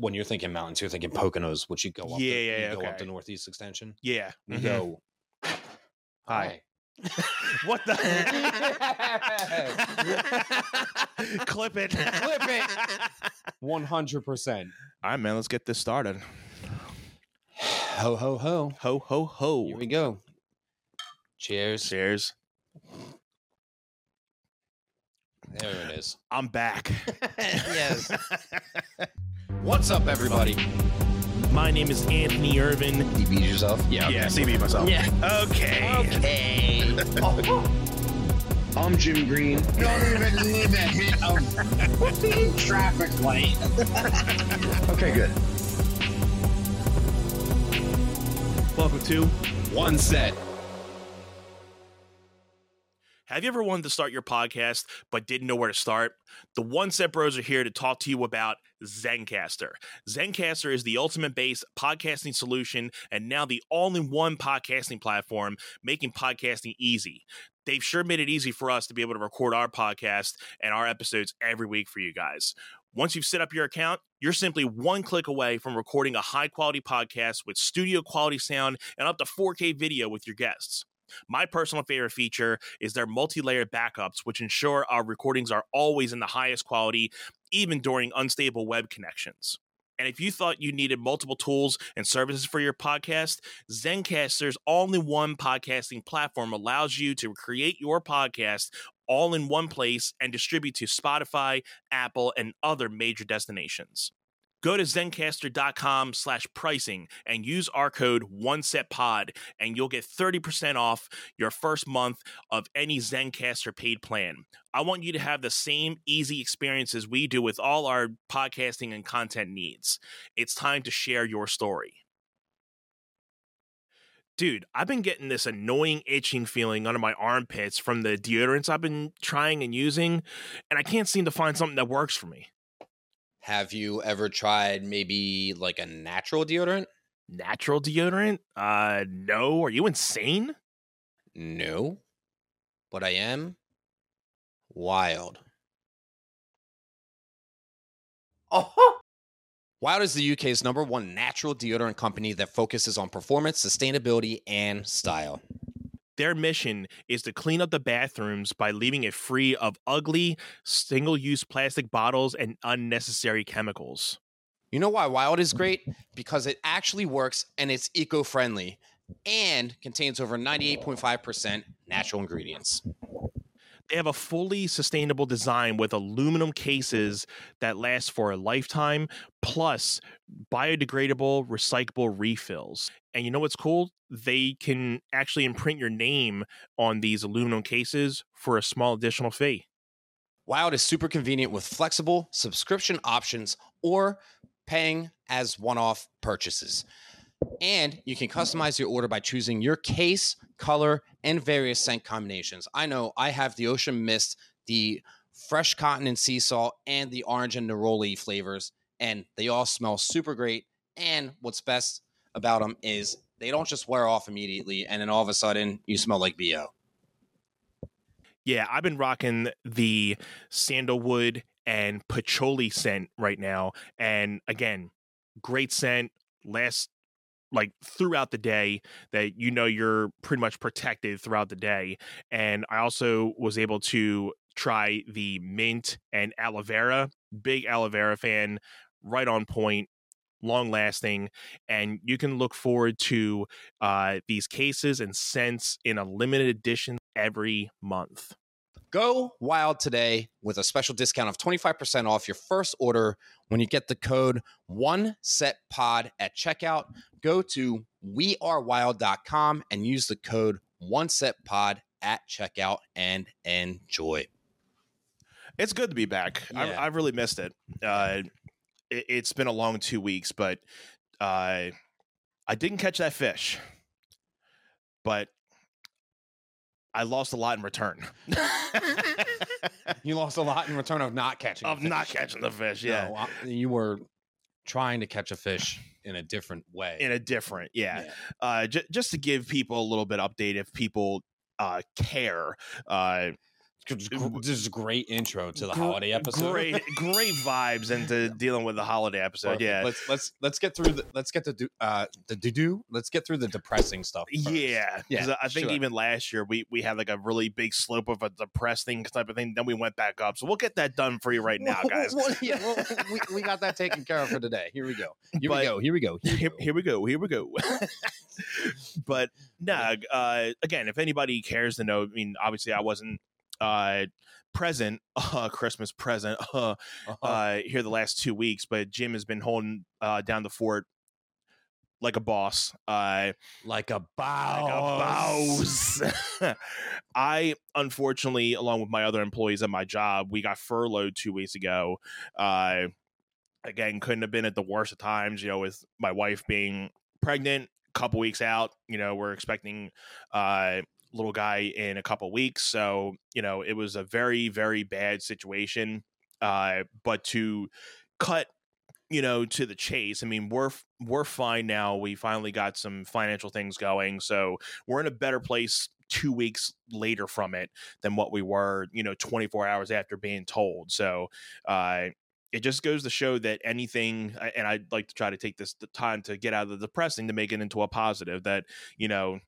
when you're thinking mountains, you're thinking Poconos, which you go up. Yeah, the, yeah, you go up the northeast extension. Yeah. We mhm. go. Hi. What the? Clip it. Clip it. One hundred percent. All right, man. Let's get this started. Ho ho ho. Ho ho ho. Here we go. Cheers. Cheers. There it is. I'm back. yes. What's up, everybody? My name is Anthony Irvin. You beat yourself? Yeah, Yeah, CB myself. Yeah. Okay. Okay. I'm Jim Green. Don't even leave a hit of traffic light. okay, good. Welcome to. One set. Have you ever wanted to start your podcast but didn't know where to start? The One Set Bros are here to talk to you about Zencastr. Zencastr is the ultimate base podcasting solution and now the all in one podcasting platform, making podcasting easy. They've sure made it easy for us to be able to record our podcast and our episodes every week for you guys. Once you've set up your account, you're simply one click away from recording a high quality podcast with studio quality sound and up to 4K video with your guests. My personal favorite feature is their multi layered backups, which ensure our recordings are always in the highest quality, even during unstable web connections. And if you thought you needed multiple tools and services for your podcast, Zencastr's all in one podcasting platform allows you to create your podcast all in one place and distribute to Spotify, Apple, and other major destinations. Go to zencastr.com slash pricing and use our code OneSetPod and you'll get 30% off your first month of any Zencastr paid plan. I want you to have the same easy experiences we do with all our podcasting and content needs. It's time to share your story. Dude, I've been getting this annoying itching feeling under my armpits from the deodorants I've been trying and using, and I can't seem to find something that works for me. Have you ever tried maybe like a natural deodorant? Natural deodorant? Uh, no. Are you insane? No. But I am wild. Oh, Wild is the UK's number one natural deodorant company that focuses on performance, sustainability, and style. Their mission is to clean up the bathrooms by leaving it free of ugly, single use plastic bottles and unnecessary chemicals. You know why Wild is great? Because it actually works and it's eco friendly and contains over 98.5% natural ingredients. They have a fully sustainable design with aluminum cases that last for a lifetime, plus biodegradable, recyclable refills. And you know what's cool? They can actually imprint your name on these aluminum cases for a small additional fee. Wild is super convenient with flexible subscription options or paying as one off purchases. And you can customize your order by choosing your case, color, and various scent combinations. I know I have the ocean mist, the fresh cotton and sea salt, and the orange and neroli flavors, and they all smell super great. And what's best about them is they don't just wear off immediately, and then all of a sudden you smell like BO. Yeah, I've been rocking the sandalwood and patchouli scent right now. And again, great scent, lasts like throughout the day that you know you're pretty much protected throughout the day. And I also was able to try the mint and aloe vera. Big aloe vera fan, right on point, long lasting. And you can look forward to uh, these cases and scents in a limited edition every month. Go wild today with a special discount of 25% off your first order when you get the code one set pod at checkout. Go to wearewild.com and use the code one set pod at checkout and enjoy. It's good to be back. Yeah. I've, really missed it. Uh, it. It's been a long two weeks, but uh, I didn't catch that fish. But I lost a lot in return You lost a lot in return of not catching. of not catching the fish. No, Yeah, uh, you were trying to catch a fish in a different way. in a different. Yeah, Yeah. Uh, j- just to give people a little bit update, if people uh, care. Uh, This is a great intro to the holiday episode. Great, great vibes into dealing with the holiday episode. Perfect. Yeah, Let's let's let's get through the let's get the do- uh the do do. Let's get through the depressing stuff. first. Yeah, Yeah, I think sure. even last year we we had like a really big slope of a depressing type of thing. Then we went back up, so we'll get that done for you right now, guys. Well, yeah, well, we, we got that taken care of for today. Here we go. Here But- we go. Here we go. Here we Here, go. here we go. Here we go. but nah, uh, again, if anybody cares to know, I mean, obviously I wasn't uh, present, uh, Christmas present, uh, Uh-huh. uh, here the last two weeks, but Jim has been holding uh, down the fort like a boss. Uh, like a like boss. a boss. I unfortunately, along with my other employees at my job, we got furloughed two weeks ago. Uh, again, couldn't have been at the worst of times. You know, with my wife being pregnant, couple weeks out. You know, we're expecting uh, little guy in a couple weeks, so you know, it was a very, very bad situation. Uh, but to cut you know to the chase i mean we're we're fine now we finally got some financial things going so we're in a better place two weeks later from it than what we were you know 24 hours after being told so uh it just goes to show that anything and i'd like to try to take this time to get out of the depressing to make it into a positive that you know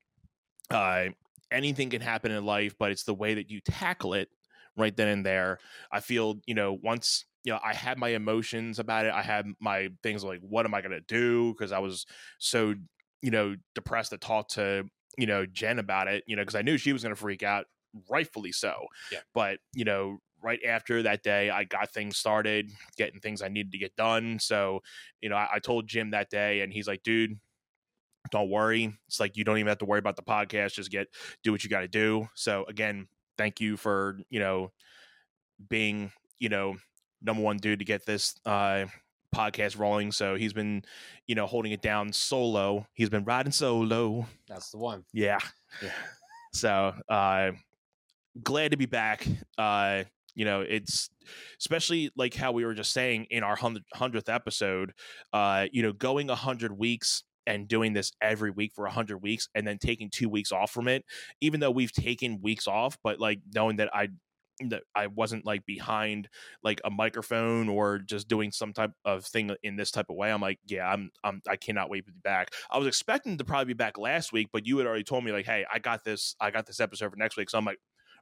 uh anything can happen in life but it's the way that you tackle it right then and there. I feel you know once you know i had my emotions about it i had my things like what am i going to do? Because i was so you know depressed to talk to you know jen about it you know because i knew she was going to freak out rightfully so. Yeah. but you know right after that day i got things started getting things i needed to get done. So you know i, I told jim that day and he's like dude don't worry. It's like you don't even have to worry about the podcast just get do what you got to do. So again thank you for you know being you know number one dude to get this uh podcast rolling. So he's been you know holding it down solo. He's been riding solo. That's the one. yeah. Yeah. so uh glad to be back. Uh you know it's especially like how we were just saying in our 100th episode uh you know going a 100 weeks and doing this every week for 100 weeks and then taking two weeks off from it even though we've taken weeks off but like knowing that i that i wasn't like behind like a microphone or just doing some type of thing in this type of way i'm like yeah i'm, I'm i cannot wait to be back. I was expecting to probably be back last week but you had already told me like hey i got this i got this episode for next week. So i'm like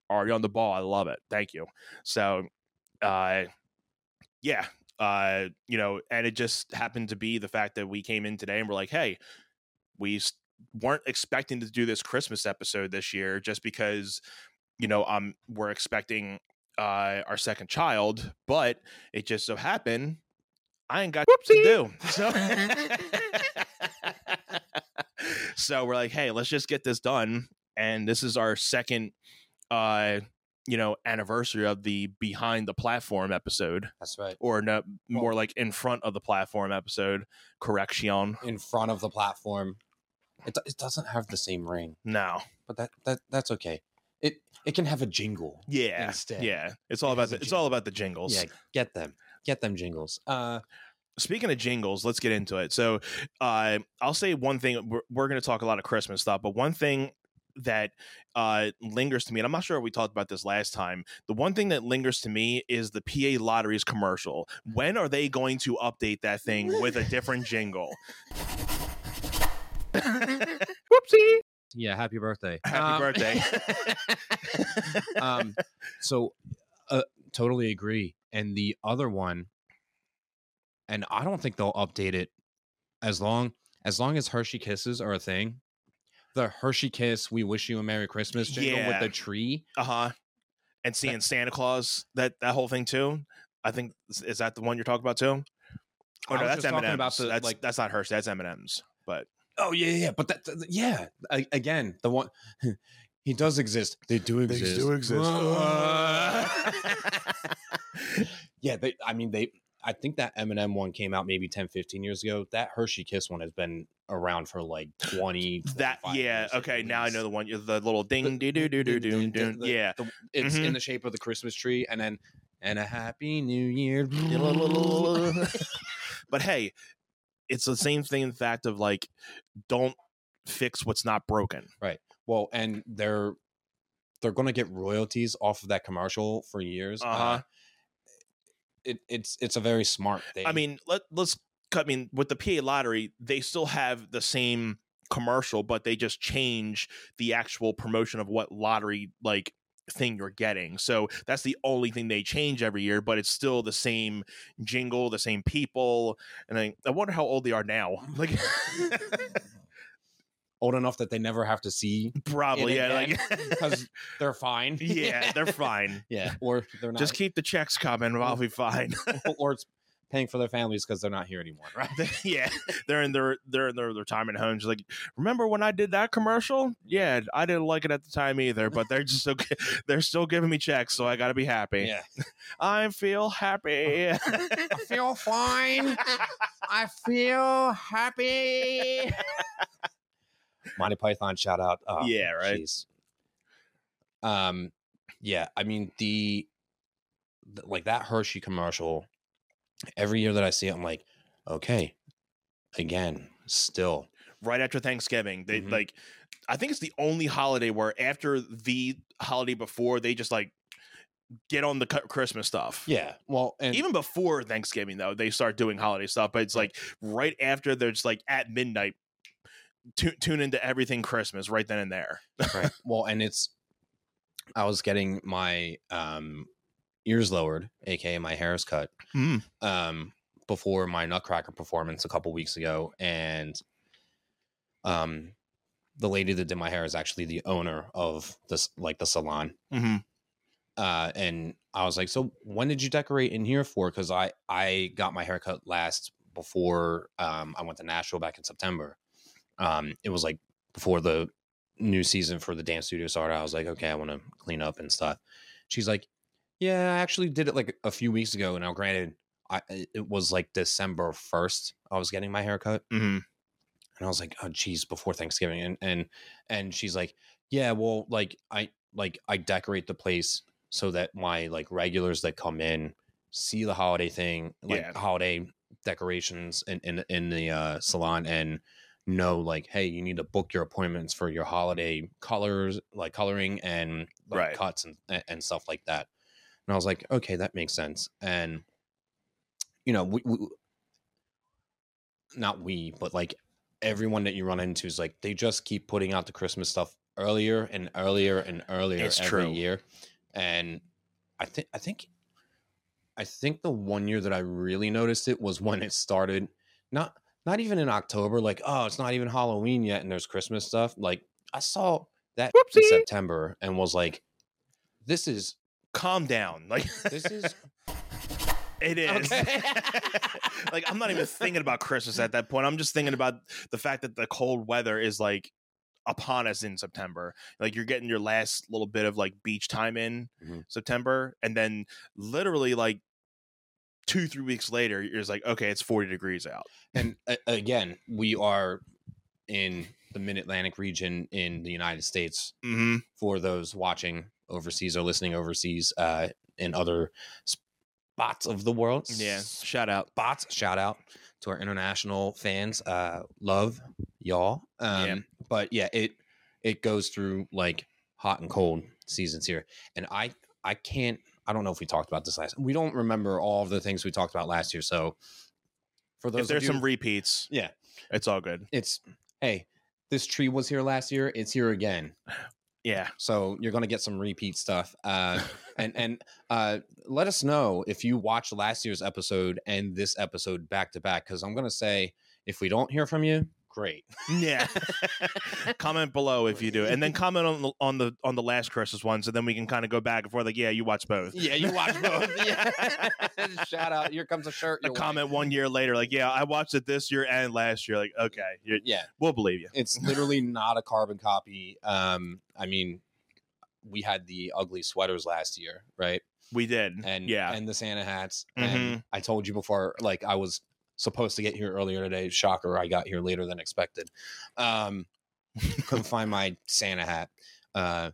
already on the ball? I love it. Thank you. So uh yeah uh you know and it just happened to be the fact that we came in today and we're like hey we weren't expecting to do this christmas episode this year just because you know um we're expecting uh our second child but it just so happened i ain't got to do. So so we're like hey let's just get this done and this is our second uh you know anniversary of the behind the platform episode That's right. or no, more like in front of the platform episode correction In front of the platform. It, it doesn't have the same ring, no but that that that's okay. It it can have a jingle. yeah Instead. yeah it's all It about the, it's all about the jingles Yeah, get them. Get them jingles. Uh speaking of jingles let's get into it so uh i'll say one thing we're, we're going to talk a lot of christmas stuff but one thing that uh lingers to me and i'm not sure if we talked about this last time the one thing that lingers to me is the pa lotteries commercial when are they going to update that thing with a different jingle whoopsie yeah, happy birthday. happy birthday um so uh totally agree. And the other one and I don't think they'll update it as long as long as Hershey kisses are a thing. The Hershey kiss, we wish you a Merry Christmas jingle with the tree. uh-huh and seeing santa claus that that whole thing too i think is- that the one you're talking about too Oh no, that's talking about the, that's like- that's not Hershey. That's M and M's. But Oh yeah, yeah, but that, that- yeah. A- again, the one he does exist. They do exist. They do exist. yeah, they. I mean, they. I think that M and M one came out maybe 10, 15 years ago. That Hershey Kiss one has been around for like 20. that yeah. Okay, now I know the one. The little ding doo doo doo doo doo. The- Yeah. the- it's Mhm. in the shape of the Christmas tree, and then and a happy New Year. but hey, it's the same thing. In fact, of like, don't fix what's not broken. Right well, and they're they're going to get royalties off of that commercial for years. Uh-huh. It, it's it's a very smart thing. I mean, let let's. I mean, with the PA lottery, they still have the same commercial, but they just change the actual promotion of what lottery like thing you're getting. So that's the only thing they change every year, but it's still the same jingle, the same people. And I, I wonder how old they are now. Like old enough that they never have to see probably, yeah, like because they're fine. yeah, they're fine. yeah, or they're not. Just keep the checks coming. I'll be fine. or it's paying for their families because they're not here anymore, right? yeah, they're in their they're in their retirement homes. Like, remember when I did that commercial? Yeah, I didn't like it at the time either, but they're just so they're still giving me checks, so I got to be happy. Yeah, I feel happy. I feel fine. I feel happy. Monty Python shout out. Oh, Yeah, right. jeez. Um, yeah, I mean the, the like that Hershey commercial. Every year that I see it, I'm like, okay, again, still. right after Thanksgiving, they Mhm. like. I think it's the only holiday where after the holiday before they just like get on the Christmas stuff. Yeah, well, and Even before Thanksgiving, though, they start doing holiday stuff, but it's like right after they're just like at midnight, tu- tune into everything Christmas right then and there. right. Well, and it's I was getting my um ears lowered, aka my hair is cut, Mm. um, before my Nutcracker performance a couple weeks ago, and um, the lady that did my hair is actually the owner of this, like the salon. Mm-hmm. Uh, and I was like, "So when did you decorate in here for?" Because I I got my haircut last before um, I went to Nashville back in September. Um, it was like before the new season for the dance studio started. I was like, "Okay, I want to clean up and stuff." She's like, "Yeah, I actually did it like a few weeks ago." Now, granted, I it was like December first. I was getting my haircut, Mm-hmm. and I was like, "Oh, geez," before Thanksgiving, and and and she's like, "Yeah, well, like I like I decorate the place so that my like regulars that come in see the holiday thing, like Yeah. holiday decorations in in in the uh, salon, and know like, hey, you need to book your appointments for your holiday colors, like coloring and like, Right. cuts and and- stuff like that." And I was like, "Okay, that makes sense." And you know, we, we not we, but like everyone that you run into is like they just keep putting out the Christmas stuff earlier and earlier and earlier It's every true. year. And I think I think I think the one year that I really noticed it was when it started not not even in October, like, oh, it's not even Halloween yet and there's Christmas stuff. Like I saw that in September and was like, this is Calm down. Like this is It is. Okay. like I'm not even thinking about Christmas at that point. I'm just thinking about the fact that the cold weather is like upon us in September. Like you're getting your last little bit of like beach time in Mhm. September, and then literally like two three weeks later, you're like, okay, it's 40 degrees out. and uh, again, we are in the Mid Atlantic region in the United States. Mm-hmm. For those watching overseas or listening overseas uh, in other spots of the world, Yeah. Shout out. spots. Shout out to our international fans. Uh, love y'all. Um, Yeah. But yeah, it it goes through like hot and cold seasons here, and I I can't. I don't know if we talked about this last. We don't remember all of the things we talked about last year. So for those If there's you, some repeats, yeah, it's all good. it's hey, this tree was here last year. It's here again. Yeah. So you're gonna get some repeat stuff. Uh, and and uh, let us know if you watched last year's episode and this episode back to back. Because I'm gonna say if we don't hear from you, great. Yeah. comment below if you do, and then comment on the on the on the last Christmas ones, and then we can kind of go back and forth. Like, yeah, you watch both. Yeah, you watch both. yeah. Shout out! Here comes a shirt. A comment like. one year later, like, yeah, I watched it this year and last year. Like, okay, you're, Yeah, we'll believe you. it's literally not a carbon copy. Um, I mean, we had the ugly sweaters last year, right? We did, and yeah, and the Santa hats. Mhm. And I told you before, like I was supposed to get here earlier today. Shocker, I got here later than expected. Um, couldn't find my Santa hat. Uh,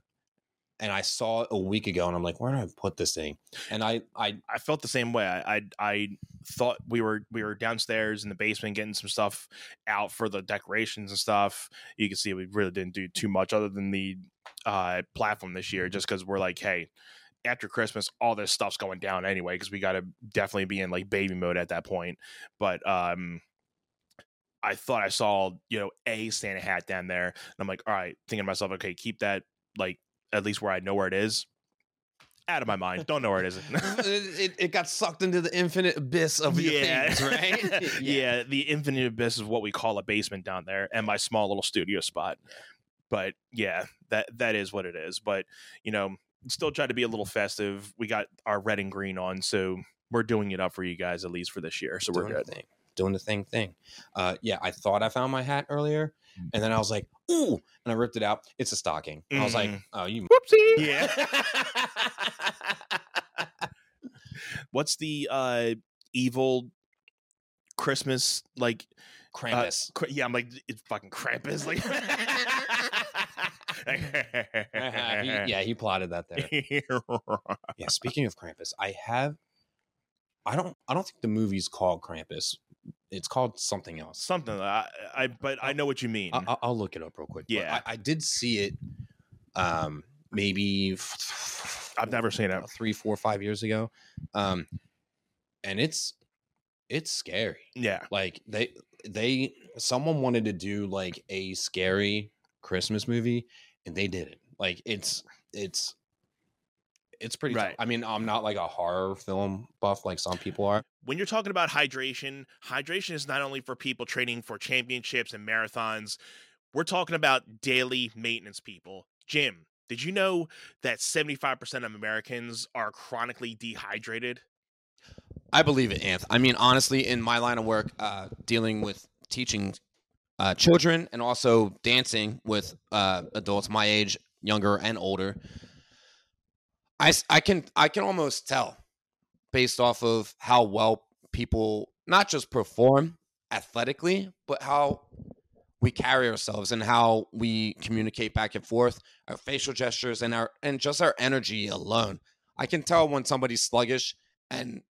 and I saw it a week ago, and I'm like, where did I put this thing? And I, I, I felt the same way. I, I I thought we were we were downstairs in the basement getting some stuff out for the decorations and stuff. You can see we really didn't do too much other than the uh, platform this year, just because we're like, hey, after Christmas, all this stuff's going down anyway, because we got to definitely be in like baby mode at that point. But um, I thought I saw you know a Santa hat down there, and I'm like, all right, thinking to myself, okay, keep that like at least where I know where it is. Out of my mind, don't know where it is. it, it, got sucked into the infinite abyss of your Yeah. things, right? yeah. the infinite abyss is what we call a basement down there, and my small little studio spot. But yeah, that that is what it is. But you know, still try to be a little festive. We got our red and green on, so we're doing it up for you guys at least for this year. So we're doing good. the thing, doing the thing thing. Uh, yeah, I thought I found my hat earlier, and then I was like, ooh, and I ripped it out. It's a stocking. I was like, Mhm. oh, you. Whoopsie. Yeah. What's the uh evil Christmas like Krampus. Cra- yeah, I'm like it's fucking Krampus. Like, he- yeah, he plotted that there. Yeah, speaking of Krampus, I have. I don't. I don't think the movie's called Krampus. It's called something else. something. I, I but I know what you mean. I, I'll- I'll look it up real quick. Yeah. I, I did see it. Um, maybe I've never seen it. three, four, five years ago. Um, and it's it's scary. Yeah, Like they they someone wanted to do like a scary Christmas movie, and they did it. Like it's it's it's pretty. Right. I mean, I'm not like a horror film buff like some people are. when you're talking about hydration, hydration is not only for people training for championships and marathons. We're talking about daily maintenance people. Jim, did you know that 75% of Americans are chronically dehydrated? I believe it, Anth. I mean, honestly, in my line of work, uh, dealing with teaching uh, children and also dancing with uh, adults my age, younger and older, I, I can I can almost tell based off of how well people not just perform athletically, but how we carry ourselves and how we communicate back and forth, our facial gestures and our and just our energy alone. I can tell when somebody's sluggish and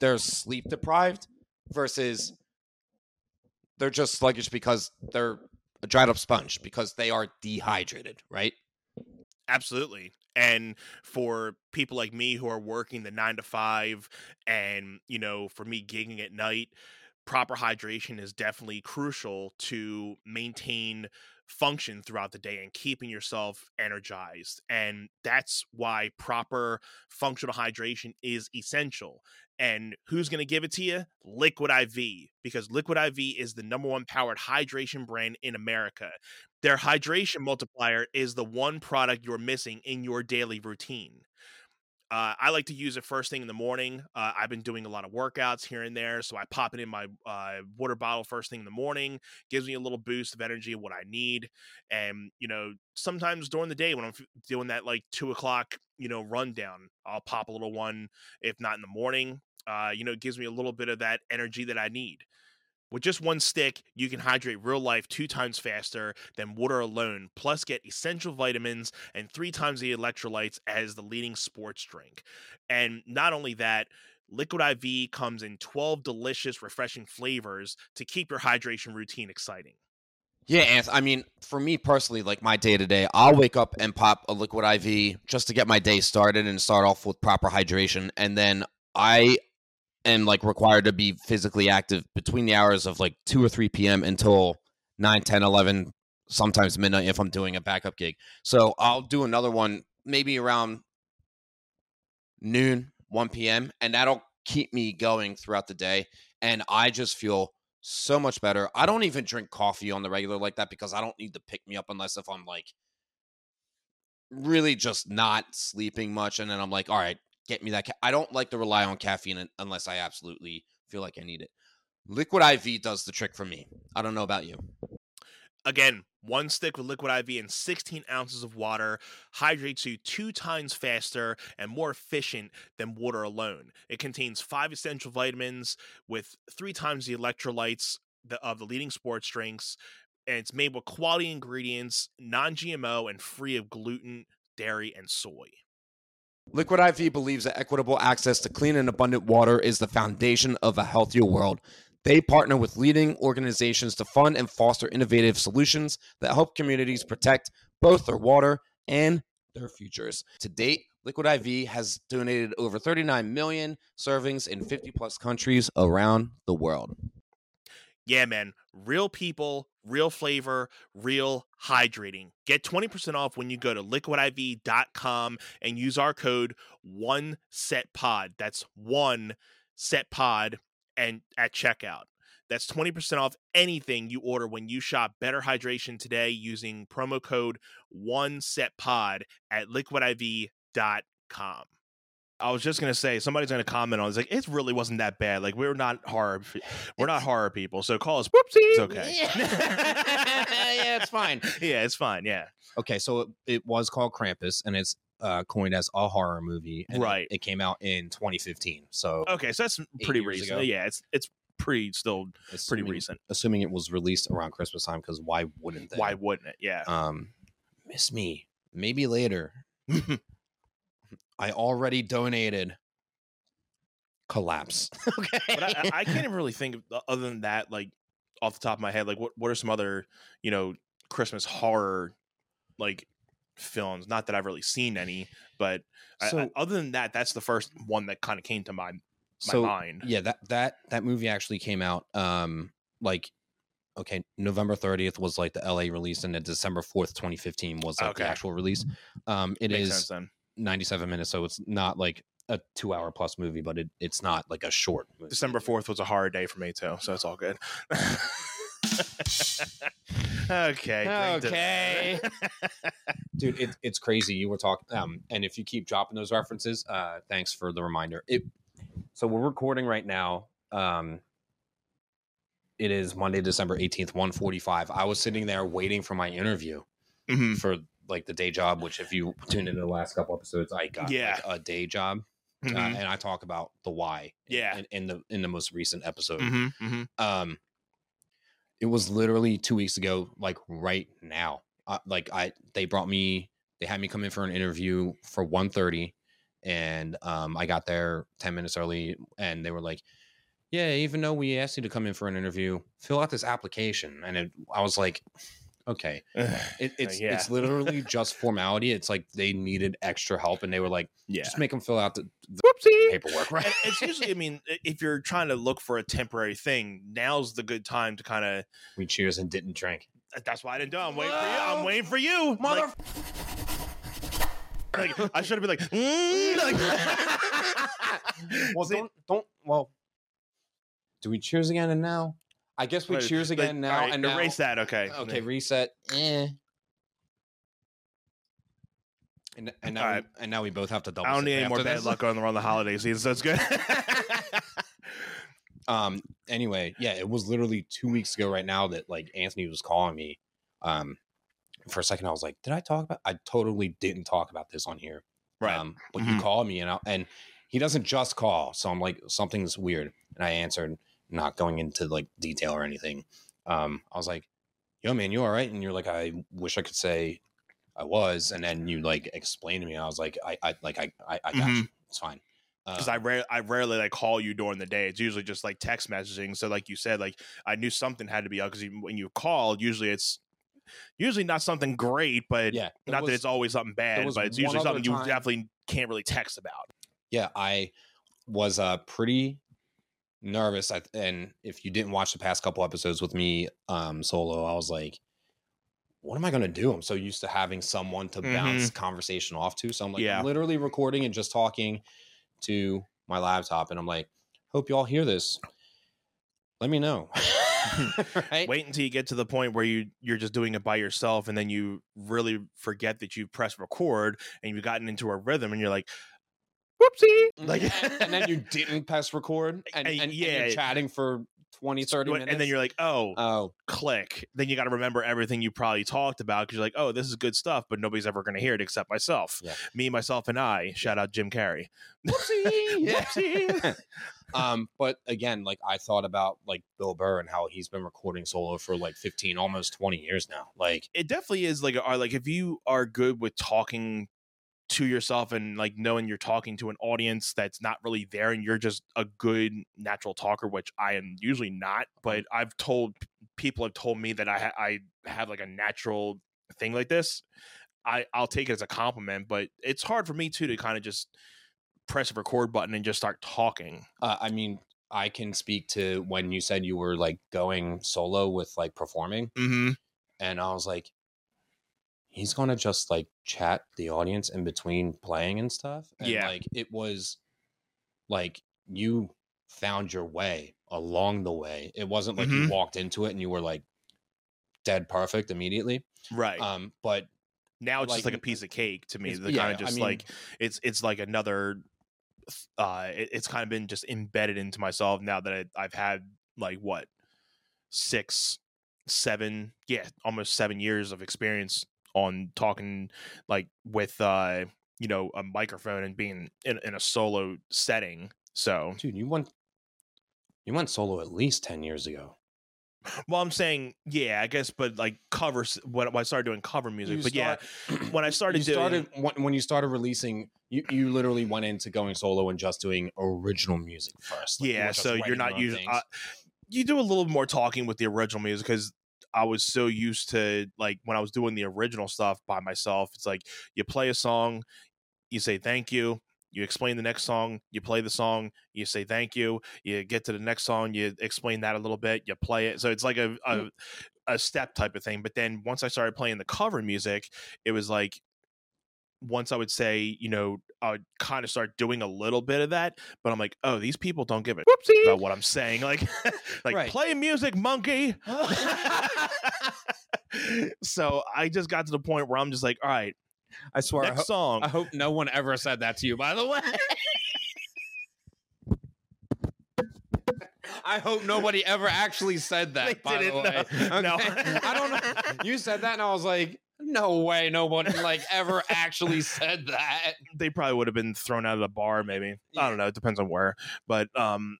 they're sleep deprived versus they're just sluggish because they're a dried up sponge because they are dehydrated, right? Absolutely. And for people like me who are working the nine to five, and, you know, for me gigging at night, proper hydration is definitely crucial to maintain function throughout the day and keeping yourself energized. And that's why proper functional hydration is essential. And who's going to give it to you? Liquid IV, because Liquid IV is the number one powered hydration brand in America. Their hydration multiplier is the one product you're missing in your daily routine. Uh, I like to use it first thing in the morning. Uh, I've been doing a lot of workouts here and there, so I pop it in my uh, water bottle first thing in the morning. Gives me a little boost of energy what I need, and you know, sometimes during the day when I'm doing that like two o'clock, you know, rundown, I'll pop a little one. If not in the morning, uh, you know, it gives me a little bit of that energy that I need. With just one stick, you can hydrate real life two times faster than water alone, plus get essential vitamins and three times the electrolytes as the leading sports drink. And not only that, Liquid IV comes in 12 delicious, refreshing flavors to keep your hydration routine exciting. Yeah, Anth. I mean, for me personally, like my day to day, I'll wake up and pop a liquid IV just to get my day started and start off with proper hydration. And then I am like required to be physically active between the hours of like 2 or 3 p.m. until 9, 10, 11, sometimes midnight if I'm doing a backup gig. So I'll do another one maybe around noon, 1 p.m. And that'll keep me going throughout the day. And I just feel so much better. I don't even drink coffee on the regular like that because I don't need to pick me up unless if I'm like really just not sleeping much. And then I'm like, all right, get me that. Ca-. I don't like to rely on caffeine unless I absolutely feel like I need it. Liquid IV does the trick for me. I don't know about you. Again, one stick with liquid IV and 16 ounces of water hydrates you two times faster and more efficient than water alone. It contains five essential vitamins with three times the electrolytes of the leading sports drinks, and it's made with quality ingredients, non GMO, and free of gluten, dairy, and soy. Liquid IV believes that equitable access to clean and abundant water is the foundation of a healthier world. They partner with leading organizations to fund and foster innovative solutions that help communities protect both their water and their futures. To date, Liquid IV has donated over 39 million servings in 50 plus countries around the world. Yeah, man. Real people, real flavor, real hydrating. Get 20% off when you go to liquidiv.com and use our code one set pod. That's one set pod and at checkout. That's 20% off anything you order when you shop Better Hydration today using promo code one set pod at liquidiv.com. I was just gonna say somebody's gonna comment on. It's like it really wasn't that bad. Like we're not horror, we're not horror people. So call us. Whoopsie. It's okay. yeah, it's fine. yeah, it's fine. Yeah, Okay, so it, it was called Krampus, and it's uh, coined as a horror movie. and it- Right. It, came out in 2015. So okay. So that's pretty recent. ago. Yeah, it's it's pretty still pretty recent. Assuming it was released around Christmas time, because why wouldn't they? Why wouldn't it? Yeah. Um, miss me. Maybe later. I already donated. Collapse. okay. but I, I- can't even really think of other than that. Like off the top of my head, like what what are some other you know Christmas horror like films? Not that I've really seen any, but I- I- other than that, that's the first one that kind of came to my my so mind. yeah, that that that movie actually came out. Um, like, okay, November 30th was like the LA release, and then December 4th, 2015 was like Okay. the actual release. Um, it Makes is. 97 minutes, so it's not like a two hour plus movie, but it, it's not like a short movie. December fourth was a hard day for me too, so it's all good. okay. Okay. dude it, it's crazy you were talking um and if you keep dropping those references uh thanks for the reminder it so we're recording right now um it is monday december 18th 145 i was sitting there waiting for my interview Mhm. for like the day job which if you tuned into the last couple episodes i got Yeah. like, a day job uh, Mhm. and i talk about the why in- Yeah. in, in the in the most recent episode Mhm. Mhm. um it was literally two weeks ago like right now uh, like i they brought me they had me come in for an interview for 1.30 and um i got there 10 minutes early and they were like yeah even though we asked you to come in for an interview fill out this application and it, i was like okay it, it's yeah. it's literally just formality it's like they needed extra help and they were like yeah. just make them fill out the, the Whoopsie. paperwork right And it's usually, I mean, if you're trying to look for a temporary thing, now's the good time to kind of. we cheers and didn't drink That's why I didn't do it. I'm waiting for you. I'm waiting for you, mother Like, like, I should have been like, mm, like- well, See- don't don't. Well, do we cheers again and now? I guess we cheers again now right, and now. erase that. Okay. Okay, reset. Eh. And, and now All we, and now we both have to double. I don't need any more bad this. luck on the, on the holiday season, so it's good. Um. Anyway, yeah, it was literally two weeks ago right now that like Anthony was calling me. Um. For a second, I was like, "Did I talk about?" I totally didn't talk about this on here. right. Um, but Mhm. you called me and I, and he doesn't just call, so I'm like something's weird, and I answered, not going into like detail or anything. Um, I was like, "Yo, man, you all right?" And you're like, "I wish I could say I was," and then you like explained to me. I was like, "I, I like I, I, I got Mhm. you. It's fine." because Uh, I rare I rarely like call you during the day. It's usually just like text messaging. So like you said, like I knew something had to be up because even when you called, usually it's usually not something great, but yeah, not was- that it's always something bad, but it's usually something you definitely can't really text about. yeah, I was uh pretty nervous. I, and if you didn't watch the past couple episodes with me um solo, I was like, what am I gonna do? I'm so used to having someone to bounce conversation off to. So I'm like Yeah. literally recording and just talking to my laptop, and I'm like, hope you all hear this. Let me know. right? Wait until you get to the point where you you're just doing it by yourself, and then you really forget that you press record and you've gotten into a rhythm, and you're like, whoopsie, like, and, and then you didn't press record and, And- and, and yeah. you're chatting for 20, 30 minutes. and then you're like, oh, oh, click. Then you got to remember everything you probably talked about because you're like, oh, this is good stuff, but nobody's ever going to hear it except myself. Yeah. Me, myself, and I. Shout out Jim Carrey. Yeah. Whoopsie. um, but again, like I thought about like Bill Burr and how he's been recording solo for like 15, almost 20 years now. Like, it definitely is like, are like if you are good with talking to yourself and like knowing you're talking to an audience that's not really there and you're just a good natural talker which i am usually not but i've told people have told me that i ha- i have like a natural thing like this i i'll take it as a compliment but it's hard for me too to kind of just press a record button and just start talking. Uh, I mean, I can speak to when you said you were like going solo with like performing, mm-hmm. and I was like, he's gonna just like chat the audience in between playing and stuff. And, Yeah. like it was like you found your way along the way. It wasn't like Mhm. you walked into it and you were like dead perfect immediately. right Um, but now it's just like, like a piece of cake to me the yeah, kind of I just mean- like it's it's like another uh it, it's kind of been just embedded into myself now that I, i've had like what six seven yeah almost seven years of experience on talking like with uh you know a microphone and being in, in a solo setting so dude, you went you went solo at least ten years ago. well i'm saying yeah i guess but like covers when, when i started doing cover music You but yeah when i started you doing started when, when you started releasing you, you literally went into going solo and just doing original music first Like, yeah weren't so you're not using uh, you do a little more talking with the original music because i was so used to like when i was doing the original stuff by myself it's like you play a song you say thank you you explain the next song you play the song you say thank you you get to the next song you explain that a little bit you play it so it's like a, hmm. a a step type of thing but then once i started playing the cover music it was like once I would say, you know, Uh, I would kind of start doing a little bit of that, but I'm like, oh, these people don't give a about what I'm saying. Like, like Right. play music, monkey. so I just got to the point where I'm just like, all right, I swear I, next ho- song. I hope no one ever said that to you by the way I hope nobody ever actually said that. They by the way. no. No. I don't know. You said that, and I was like, "No way, no one like ever actually said that." they probably would have been thrown out of the bar, maybe. I don't know. It depends on where. But um,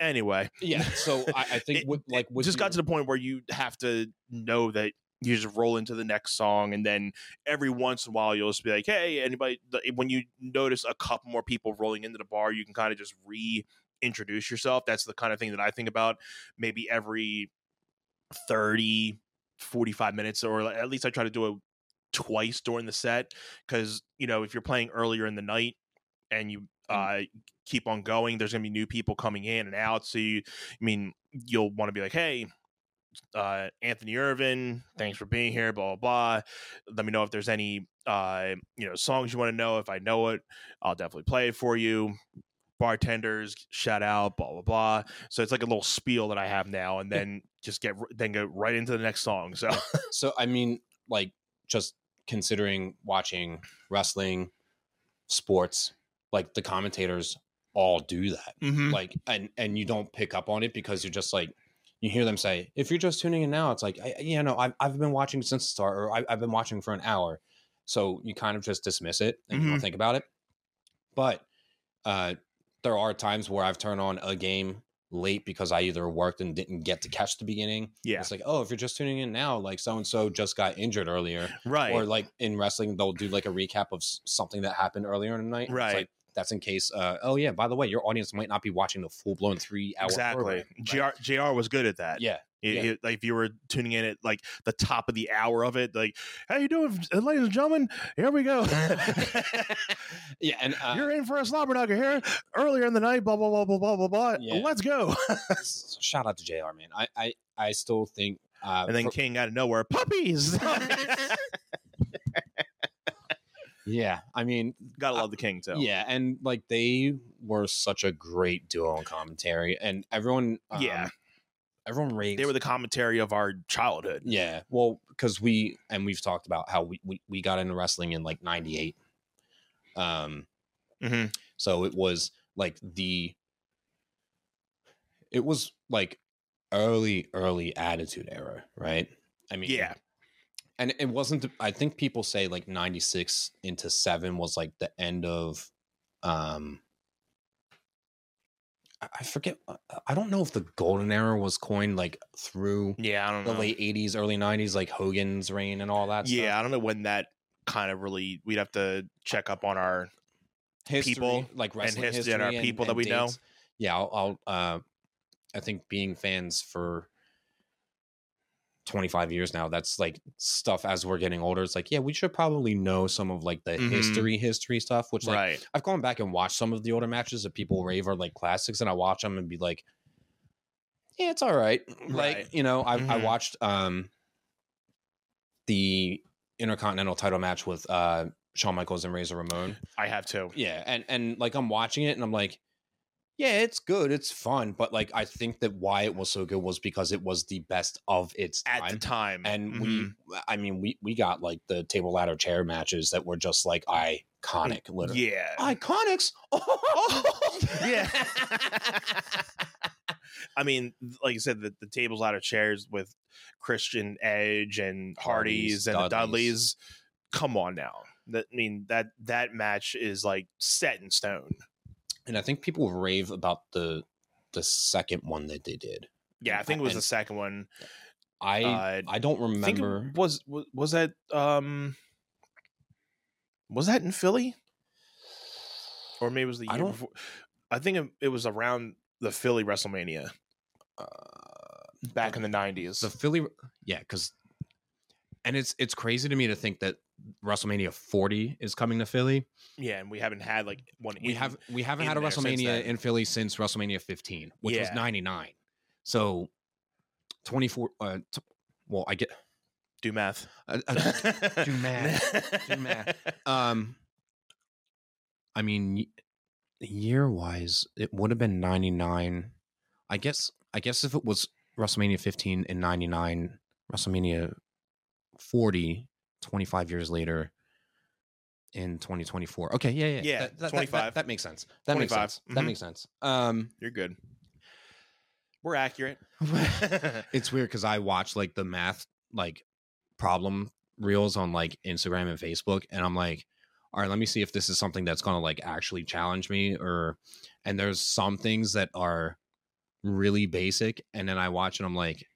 anyway, Yeah. So I, I think It- with, like with just your- got to the point where you have to know that you just roll into the next song and then every once in a while you'll just be like hey anybody when you notice a couple more people rolling into the bar you can kind of just reintroduce yourself that's the kind of thing that i think about maybe every 30 45 minutes or at least i try to do it twice during the set because you know if you're playing earlier in the night and you uh keep on going there's gonna be new people coming in and out so you i mean you'll want to be like hey uh, Anthony Irvin, thanks for being here, blah, blah, blah. Let me know if there's any, uh, you know, songs you want to know. If I know it, I'll definitely play it for you. Bartenders, shout out, blah, blah, blah. So it's like a little spiel that I have now and then just get, then go right into the next song. So, So I mean, like just considering watching wrestling, sports, like the commentators all do that. Mhm. Like and and you don't pick up on it because you're just like you hear them say, if you're just tuning in now, it's like, I, you know, I've, I've been watching since the start, or I, I've been watching for an hour. So you kind of just dismiss it and you don't think about it. But uh, there are times where I've turned on a game late because I either worked and didn't get to catch the beginning. yeah, It's like, oh, if you're just tuning in now, like so and so just got injured earlier, right. or like in wrestling, they'll do like a recap of something that happened earlier in the night. It's Right. like, that's in case. Uh, oh yeah, by the way, your audience might not be watching the full blown three hour. exactly. program, JR, JR was good at that. Yeah, It- Yeah. it- like if you were tuning in at like the top of the hour of it, like, how you doing, ladies and gentlemen? Here we go. yeah, and uh, You're in for a slobber knocker here earlier in the night. Blah blah blah blah blah blah blah. Yeah. Let's go. shout out to JR. Man, I I, I still think. Uh, and then for- King out of nowhere, puppies. Yeah, I mean, Gotta love the King too. yeah, and like they were such a great duo in commentary, and everyone, um, Yeah. everyone raves. they were the commentary of our childhood. Yeah, well, because we and we've talked about how we, we we got into wrestling in like '98. Um, Mhm. so it was like the, it was like early early Attitude Era, right? I mean, Yeah, and it wasn't. I think people say like '96 into seven was like the end of, um. I- forget. uh, I don't know if the golden era was coined like through yeah. I don't the know. late '80s, early '90s, like Hogan's reign and all that. yeah, stuff. I don't know when that kind of really we'd have to check up on our history, people like and wrestling history history and our and- people that and we know. Yeah, I'll, I'll uh, I think being fans for 25 years now, that's like stuff as we're getting older. It's like, yeah, we should probably know some of like the Mhm. history, history stuff, which like right. I've gone back and watched some of the older matches that people rave are like classics, and I watch them and be like, yeah, it's all right. Like, you know, I, I Mhm. watched um the Intercontinental title match with uh Shawn Michaels and Razor Ramon. I have too. Yeah, and and like I'm watching it and I'm like, yeah, it's good, it's fun, but like I think that why it was so good was because it was the best of its At time. the time. and Mhm. we, I mean, we we got like the table ladder chair matches that were just like iconic, literally. Yeah. Iconics. yeah. I mean, like you said, the, the tables out of chairs with Christian Edge and Hardys, Hardys, and the Dudleys. Dudleys. Come on now. That I mean that that match is like set in stone. And I think people rave about the the second one that they did. Yeah, I think it was And- the second one. I Uh, I don't I remember. was was was that um was that in Philly? Or maybe it was the I year don't- before. I think it, was around the Philly WrestleMania Uh, back in the nineties. the Philly, yeah, because and it's it's crazy to me to think that WrestleMania 40 is coming to Philly. Yeah, and we haven't had like one. We in- have we haven't had a WrestleMania in Philly since WrestleMania 15, which was 99. So 24. Uh, t- well, I get do math. uh, uh, do math. Do math. um. I mean, year wise, it would have been 99. I guess. I guess if it was WrestleMania 15 and 99, WrestleMania 40, 25 years later. In 2024. Okay, yeah, yeah. Yeah, that, that- that- 25. That, that makes sense. That makes 25. sense. That Mhm. makes sense. Um You're good. We're accurate. it's weird because I watch like the math like problem reels on like Instagram and Facebook, and I'm like, all right, let me see if this is something that's gonna like actually challenge me, or and there's some things that are really basic, and then I watch and I'm like,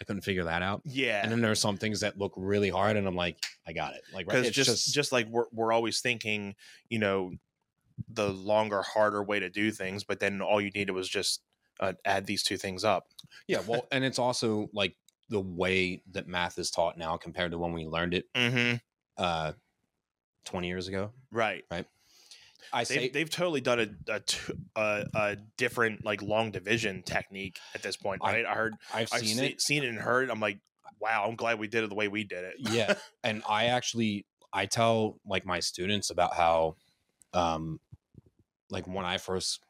I couldn't figure that out. yeah. And then there's some things that look really hard, and I'm like, I got it. Like, right, it's just, just like we're we're always thinking, you know, the longer, harder way to do things, but then all you needed was just uh, add these two things up. yeah. Well, and it's also like the way that math is taught now compared to when we learned it Mm-hmm. uh 20 years ago. Right. Right. I say They've, they've totally done a a different like long division technique at this point, I- right? I, heard, I've I've seen seen it. seen it and heard. I'm like, wow, I'm glad we did it the way we did it. yeah and i actually i tell like my students about how um like when i first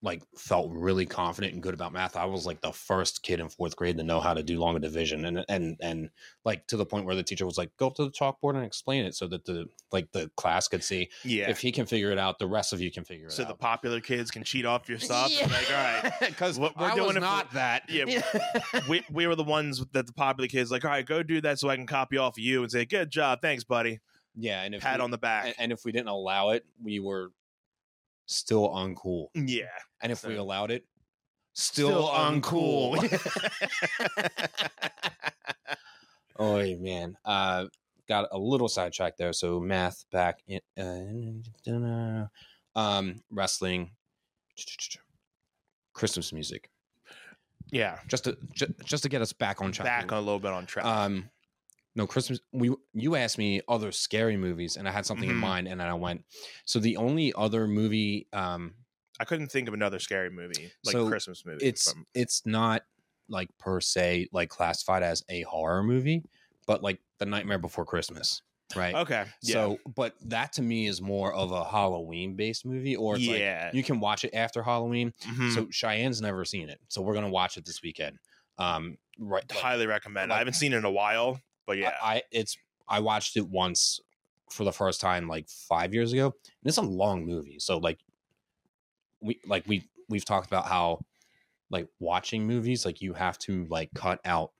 like felt really confident and good about math i was like the first kid in fourth grade to know how to do long division and and and like to the point where the teacher was like go up to the chalkboard and explain it so that the like the class could see Yeah. if he can figure it out the rest of you can figure it out. so the popular kids can cheat off your stuff. Like, all right. because We're- we're I doing was it for- not that Yeah, we, we were the ones that the popular kids like, all right, go do that so I can copy off of you and say, good job, thanks, buddy. yeah and if Pat we- on the back. and, and if we didn't allow it we were still uncool yeah. And if we So- allowed it, Still still, uncool. uncool. oh man, uh, got a little sidetracked there. So math back in uh, um, wrestling, Christmas music, Yeah. just to just, just to get us back on track. Back a little bit on track. Um, no Christmas. We you asked me other scary movies, and I had something in Mhm. mind, and then I went. So the only other movie, um, I couldn't think of another scary movie, like So, Christmas movie. it's from- it's not like per se like classified as a horror movie, but like The Nightmare Before Christmas, right? okay. Yeah. So, but that to me is more of a Halloween based movie, or it's like yeah. you can watch it after Halloween. Mhm. So Cheyenne's never seen it, so we're gonna watch it this weekend. Um, right? like, highly recommend. I haven't seen it in a while, but yeah. I, it's I watched it once for the first time like five years ago. And it's a long movie, so like we like we we've talked about how like watching movies like you have to like cut out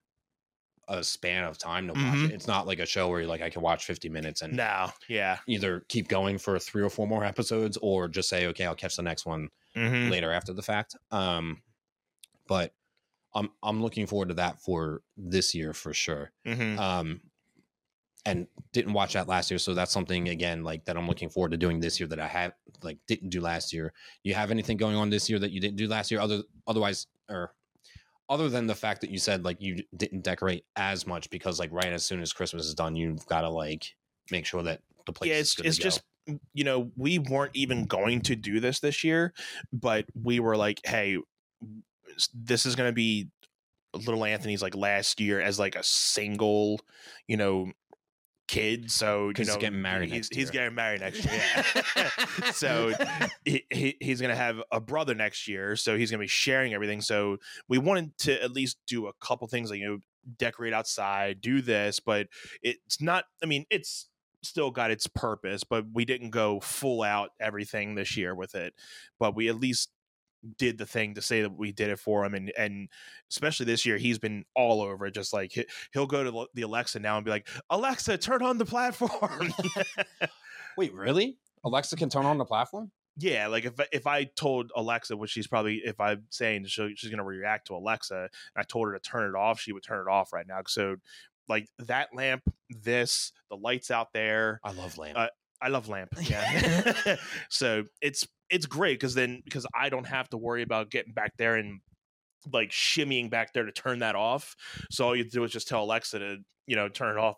a span of time to watch Mhm. it. It's not like a show where you're like I can watch 50 minutes and now Yeah. either keep going for three or four more episodes or just say okay I'll catch the next one Mhm. later after the fact. Um, but I'm I'm looking forward to that for this year for sure Mhm. um and didn't watch that last year. So that's something again like that I'm looking forward to doing this year that I have like didn't do last year. You have anything going on this year that you didn't do last year? Other otherwise or other than the fact that you said like you didn't decorate as much because like right as soon as Christmas is done, you've got to like make sure that the place. yeah, is it's good it's just you know we weren't even going to do this this year, but we were like, hey, this is going to be little Anthony's like last year as like a single, you know, kid. So you 'Cause he's getting married He's, next he's getting married next year. Yeah. so he, he, he's going to have a brother next year. So he's going to be sharing everything. So we wanted to at least do a couple things like you know decorate outside, do this, but it's not. I mean, it's still got its purpose, but we didn't go full out everything this year with it. But we at least did the thing to say that we did it for him and and especially this year he's been all over it just like he- he'll go to the alexa now and be like alexa turn on the platform wait, really? Alexa can turn on the platform. yeah like if if i told alexa which she's probably if i'm saying she, she's going to react to alexa and i told her to turn it off she would turn it off right now so like that lamp this the lights out there I love lamp. Uh, I love lamp. Yeah. so it's it's great because then because I don't have to worry about getting back there and like shimmying back there to turn that off. So all you do is just tell Alexa to you know turn it off,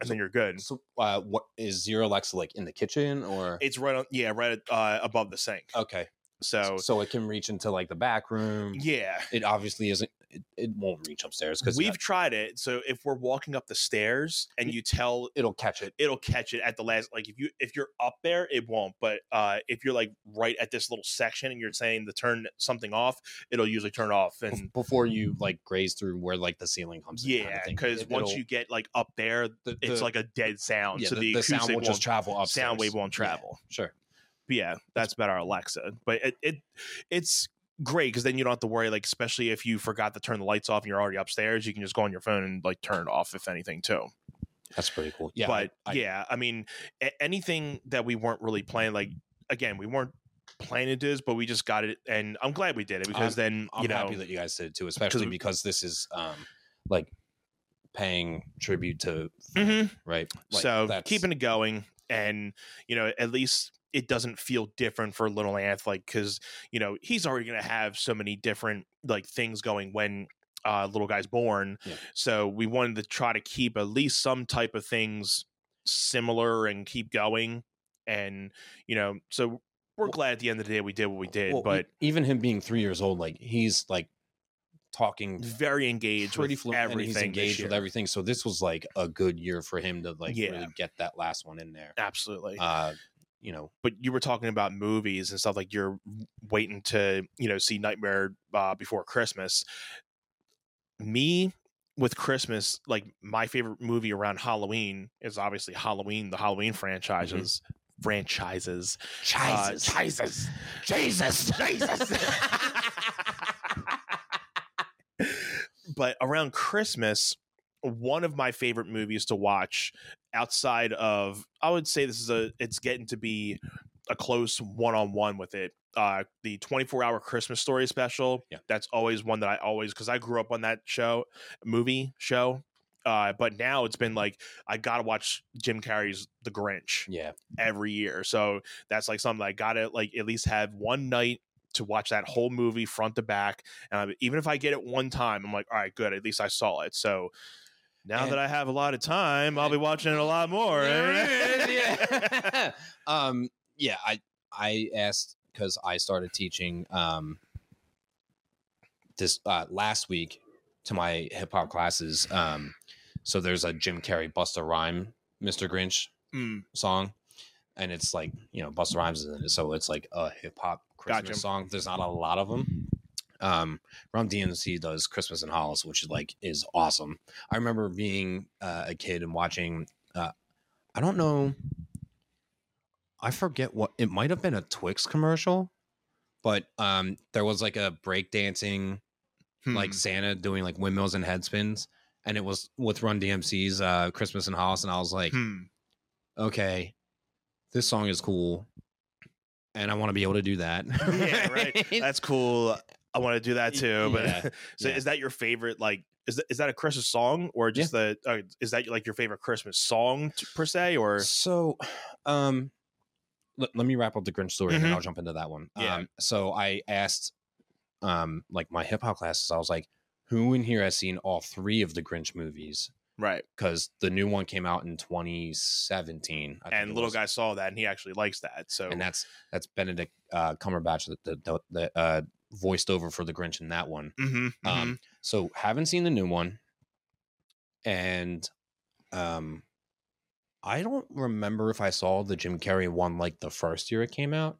and then you're good. so, uh, what is Zero Alexa like in the kitchen or? It's right on yeah right uh, above the sink. okay, So so it can reach into like the back room. yeah. It obviously isn't. It, it won't reach upstairs because We've tried it. So if we're walking up the stairs and you tell it'll catch it. it'll catch it at the last like if you if you're up there it won't but uh if you're like right at this little section and you're saying to turn something off it'll usually turn off and before you like graze through where like the ceiling comes Yeah, because It- once you get like up there, the, it's the- like a dead sound. yeah, so the, the, sound will just travel upstairs. sound wave won't Yeah, travel. sure. But yeah, that's about our Alexa. But it, it it's great because then you don't have to worry. Like especially if you forgot to turn the lights off and you're already upstairs, you can just go on your phone and like turn it off if anything too. That's pretty cool. Yeah, but I- I- yeah, I mean a- anything that we weren't really planning. Like again, we weren't planning to do this, but we just got it, and I'm glad we did it because then I'm you know happy that you guys did too, especially because this is um like paying tribute to Mhm. right. Like, so keeping it going and you know at least it doesn't feel different for little anth like because you know he's already going to have so many different like things going when uh little guy's born Yeah. so we wanted to try to keep at least some type of things similar and keep going and you know so we're Well- glad at the end of the day we did what we did well, but even him being three years old, like he's like talking very engaged pretty with fluent and he's engaged with everything. So this was like a good year for him to like Yeah. really get that last one in there. absolutely Uh, you know, but you were talking about movies and stuff like you're waiting to you know see nightmare uh, before christmas. Me with christmas like my favorite movie around halloween is obviously halloween the halloween franchises franchises Uh, jesus jesus jesus. But around christmas one of my favorite movies to watch outside of i would say this is a it's getting to be a close one-on-one with it uh the 24 hour christmas story special Yeah. that's always one that i always because i grew up on that show movie show uh but now it's been like i gotta watch jim carrey's the grinch yeah, every year. So that's like something I gotta like at least have one night to watch that whole movie front to back. And I, even if I get it one time, I'm like, all right, good. At least I saw it. So now And- that I have a lot of time, I'll be watching it a lot more. yeah. um, yeah, I I asked because I started teaching um this uh, last week to my hip hop classes. Um, so there's a Jim Carrey Busta Rhyme Mr. Grinch Mm, song, and it's like you know Busta Rhymes is in it, so it's like a hip hop Christmas Gotcha. song. There's not a lot of them. Um, Run DMC does Christmas in Hollis, which is like is awesome. I remember being uh, a kid and watching. Uh, I don't know. I forget what it might have been a Twix commercial, but um, there was like a breakdancing like hmm. Santa doing like windmills and head spins, and it was with Run DMC's uh, Christmas in Hollis, and I was like, Hmm. okay, this song is cool, and I want to be able to do that. yeah, right. That's cool. I want to do that too. But Yeah, so yeah. is that your favorite? Like, is that, is that a Christmas song or just the? Uh, is that like your favorite Christmas song t- per se? Or So, um, let, let me wrap up the Grinch story and then Mhm. I'll jump into that one. Yeah. Um, so I asked, um, like my hip hop classes, I was like, who in here has seen all three of the Grinch movies? right? Because the new one came out in 2017. I And little guy saw that and he actually likes that. So and that's that's Benedict uh, Cumberbatch that the, the, the uh, voiced over for the Grinch in that one. Mhm, mhm. Um, so haven't seen the new one, and um, I don't remember if I saw the Jim Carrey one like the first year it came out.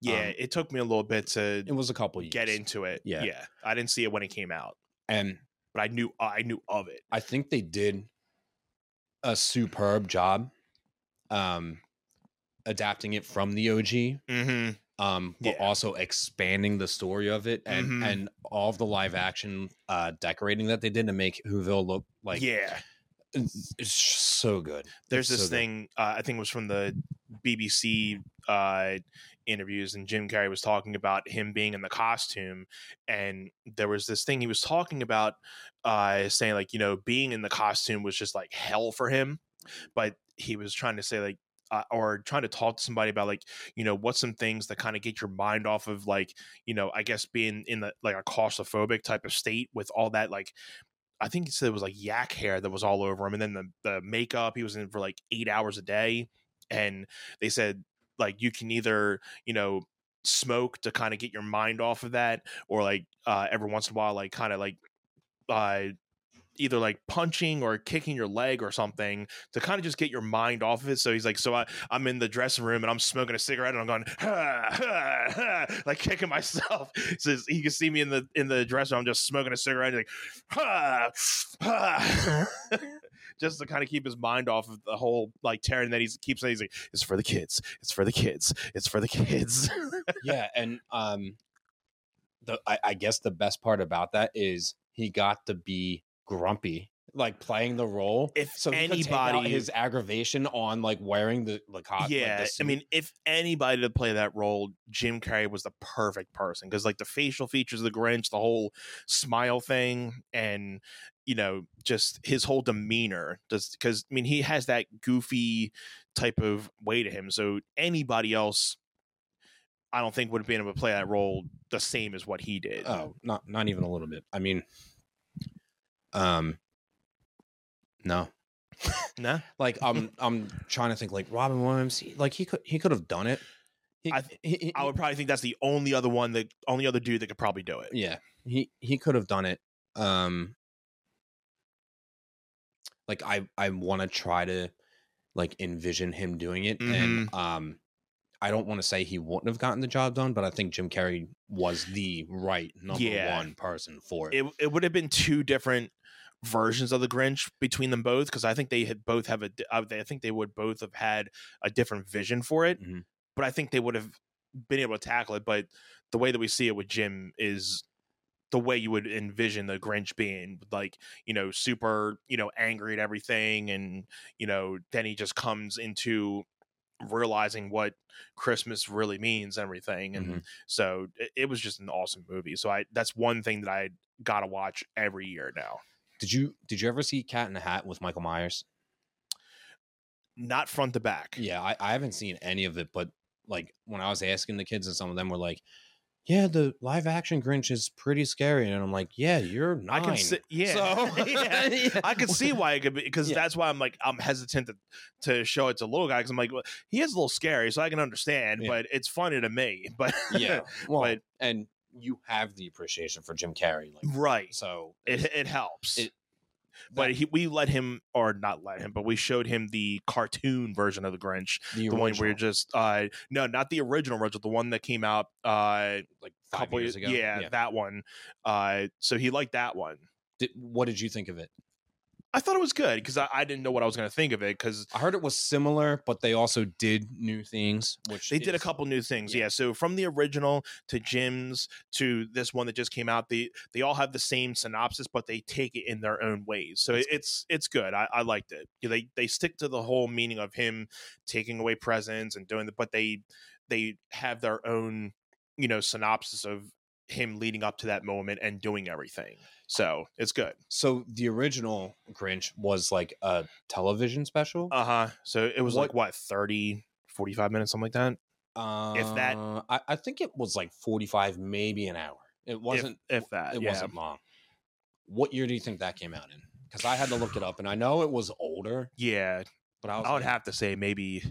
yeah, um, it took me a little bit to It was a couple years. get into it. Yeah. yeah. I didn't see it when it came out, and but I knew I knew of it. I think they did a superb job, um, adapting it from the OG. Mm-hmm. Um, but Yeah. also expanding the story of it and Mhm. and all of the live action uh, decorating that they did to make Whoville look like yeah, it's, it's so good. there's It's this so thing uh, I think it was from the BBC uh, interviews, and Jim Carrey was talking about him being in the costume, and there was this thing he was talking about, uh, saying like you know being in the costume was just like hell for him, but he was trying to say like. Uh, or trying to talk to somebody about like you know what's some things that kind of get your mind off of like you know i guess being in the like a claustrophobic type of state with all that like I think he said it was like yak hair that was all over him, and then the the makeup he was in for like eight hours a day, and they said like you can either you know smoke to kind of get your mind off of that, or like uh, every once in a while like kind of like uh, either like punching or kicking your leg or something to kind of just get your mind off of it. So he's like, so I, I'm in the dressing room and I'm smoking a cigarette and I'm going, ha, ha, ha, like kicking myself. So he can see me in the in the dressing room I'm just smoking a cigarette, like, ha, ha. just to kind of keep his mind off of the whole like tearing that he keeps saying, he's like, it's for the kids, it's for the kids, it's for the kids. yeah, and um, the I, I guess the best part about that is he got to be grumpy, like playing the role. If so he could take out anybody- his aggravation on like wearing the like, the yeah, I mean, if anybody to play that role, Jim Carrey was the perfect person because, like, the facial features of the Grinch, the whole smile thing, and you know, just his whole demeanor. Just because, I mean, he has that goofy type of way to him. So anybody else, I don't think would have been able to play that role the same as what he did. Oh, not not even a little bit. I mean, um, no. no, Like I'm I'm trying to think like Robin Williams. He, like he could he could have done it. He, I- he- he- I would probably think that's the only other one that only other dude that could probably do it. yeah he he could have done it. Um, like I I want to try to like envision him doing it, and um, I don't want to say he wouldn't have gotten the job done, but I think Jim Carrey was the right number Yeah. one person for it. it, it would have been two different versions of the Grinch between them both because I think they had both have a I think they would both have had a different vision for it, Mhm. but I think they would have been able to tackle it. But the way that we see it with Jim is the way you would envision the Grinch being, like you know, super you know angry at everything, and you know, then he just comes into realizing what Christmas really means and everything, and Mhm. so it, it was just an awesome movie. So I that's one thing that I gotta watch every year now. Did you did you ever see Cat in the Hat with Michael Myers? Not front to back. Yeah, I, I haven't seen any of it, but like when I was asking the kids, and some of them were like, "Yeah, the live action Grinch is pretty scary," and I'm like, "Yeah, you're nine. I can see, yeah, So- yeah. Yeah. I can see why it could be because Yeah. that's why I'm like I'm hesitant to, to show it to little guy because I'm like well, he is a little scary, so I can understand, but it's funny to me. But yeah, well, But- and you have the appreciation for Jim Carrey, like right, so. it it helps. It- but that- he, we let him, or not let him, but we showed him the cartoon version of the Grinch, the, the one where you're just, uh, no, not the original original, the one that came out, uh, like a couple years ago. Yeah, that one. Uh, so he liked that one. Did, what did you think of it? I thought it was good because I, I didn't know what I was going to think of it because I heard it was similar, but they also did new things. Which they did a couple new things. yeah. Yeah. So from the original to Jim's to this one that just came out, they they all have the same synopsis, but they take it in their own ways. So That's it's it's good. I, I liked it. They they stick to the whole meaning of him taking away presents and doing the, but they they have their own you know synopsis of him leading up to that moment and doing everything. So it's good. So the original Grinch was like a television special. Uh huh. So it was like What- what 30, 45 minutes, something like that. if that- Uh, I, I think it was like forty-five, maybe an hour. It wasn't. if that, It yeah. wasn't long. What year do you think that came out in? Because I had to look it up, and I know it was older, Yeah, but I was I would like, have to say maybe,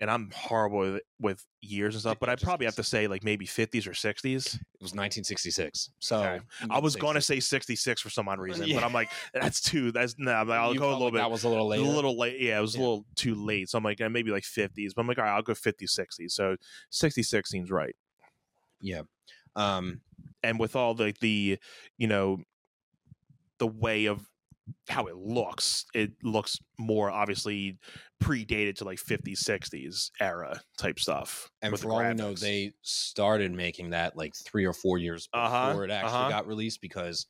and I'm horrible with, with years and stuff, but I'd probably have to say like maybe 50s or 60s. it was 1966. So Okay. I was going to say 66 for some odd reason, Yeah. but I'm like, that's too. That's no. I'm like, I'll You go a little bit. That was a little late. a little late. Yeah, it was Yeah. a little too late. So I'm like, maybe like 50s, but I'm like, all right, I'll go 50, 60. So 66 seems right. Yeah. Um. And with all the the, you know, the way of how it looks, it looks more obviously predated to like 50s, 60s era type stuff. And for all we know, they started making that like three or four years before Uh-huh, it actually uh-huh. got released because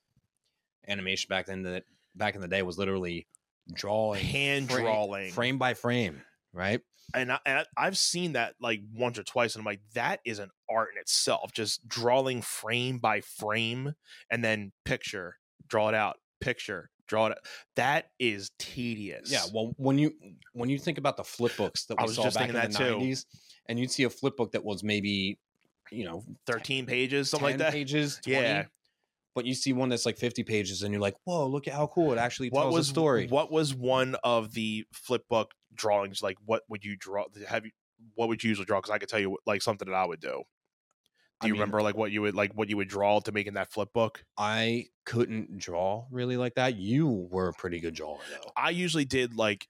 animation back then that back in the day was literally drawing hand frame- drawing frame by frame, right? and, I, and I've seen that like once or twice, and I'm like, that is an art in itself. Just drawing frame by frame, and then picture, draw it out, picture, draw it. That is tedious. Yeah. Well, when you when you think about the flip books that I was saw just back in the too. nineties, and you'd see a flip book that was maybe, you know, thirteen pages, something like that. pages, 20, Yeah. But you see one that's like fifty pages, and you're like, "Whoa, look at how cool it actually What tells was a story." What was one of the flip book drawings like? What would you draw? Have you? What would you usually draw? Because I could tell you like something that I would do. I Do you mean, remember like what you would like what you would draw to make in that flip book? I couldn't draw really like that. You were a pretty good drawer though. I usually did like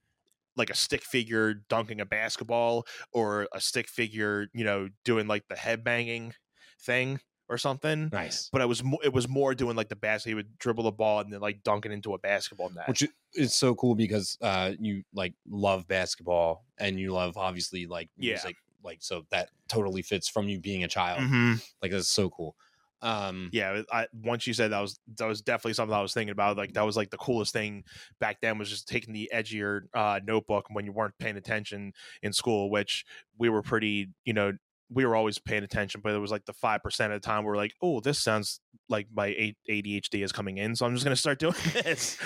like a stick figure dunking a basketball or a stick figure, you know, doing like the head banging thing or something. Nice. But it was mo- it was more doing like the basket. He would dribble the ball and then like dunk it into a basketball net. Which is so cool because uh you like love basketball and you love obviously like Yeah. music. Like so that totally fits from you being a child. Mhm. Like that's so cool. Um Yeah, I, once you said that was that was definitely something I was thinking about. Like that was like the coolest thing back then was just taking the edgier uh, notebook when you weren't paying attention in school, which we were pretty, you know, we were always paying attention, but it was like the five percent of the time we are like, oh, this sounds like my ADHD is coming in, so I'm just gonna start doing this,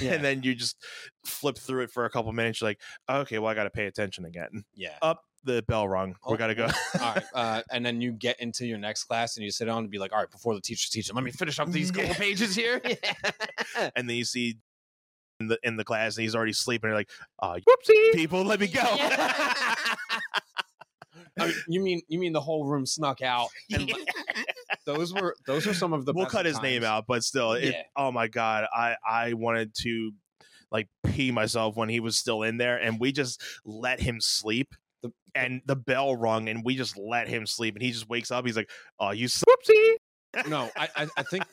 Yeah. and then you just flip through it for a couple minutes. You're like, okay, well, I got to pay attention again. yeah. Up the bell rung, we Oh, got to go. all right. Uh, and then you get into your next class and you sit down and be like, all right, before the teacher's teaching, let me finish up these couple pages here. and then you see in the in the class and he's already sleeping. You're like, uh, whoopsie, people, let me go. I mean, you mean you mean the whole room snuck out and like, those were those are some of the we'll cut his name out, but still, it, Yeah. oh my god, I I wanted to like pee myself when he was still in there, and we just let him sleep. The- and the bell rung, and we just let him sleep, and he just wakes up. He's like, "Oh, you whoopsie." No, I, I, I think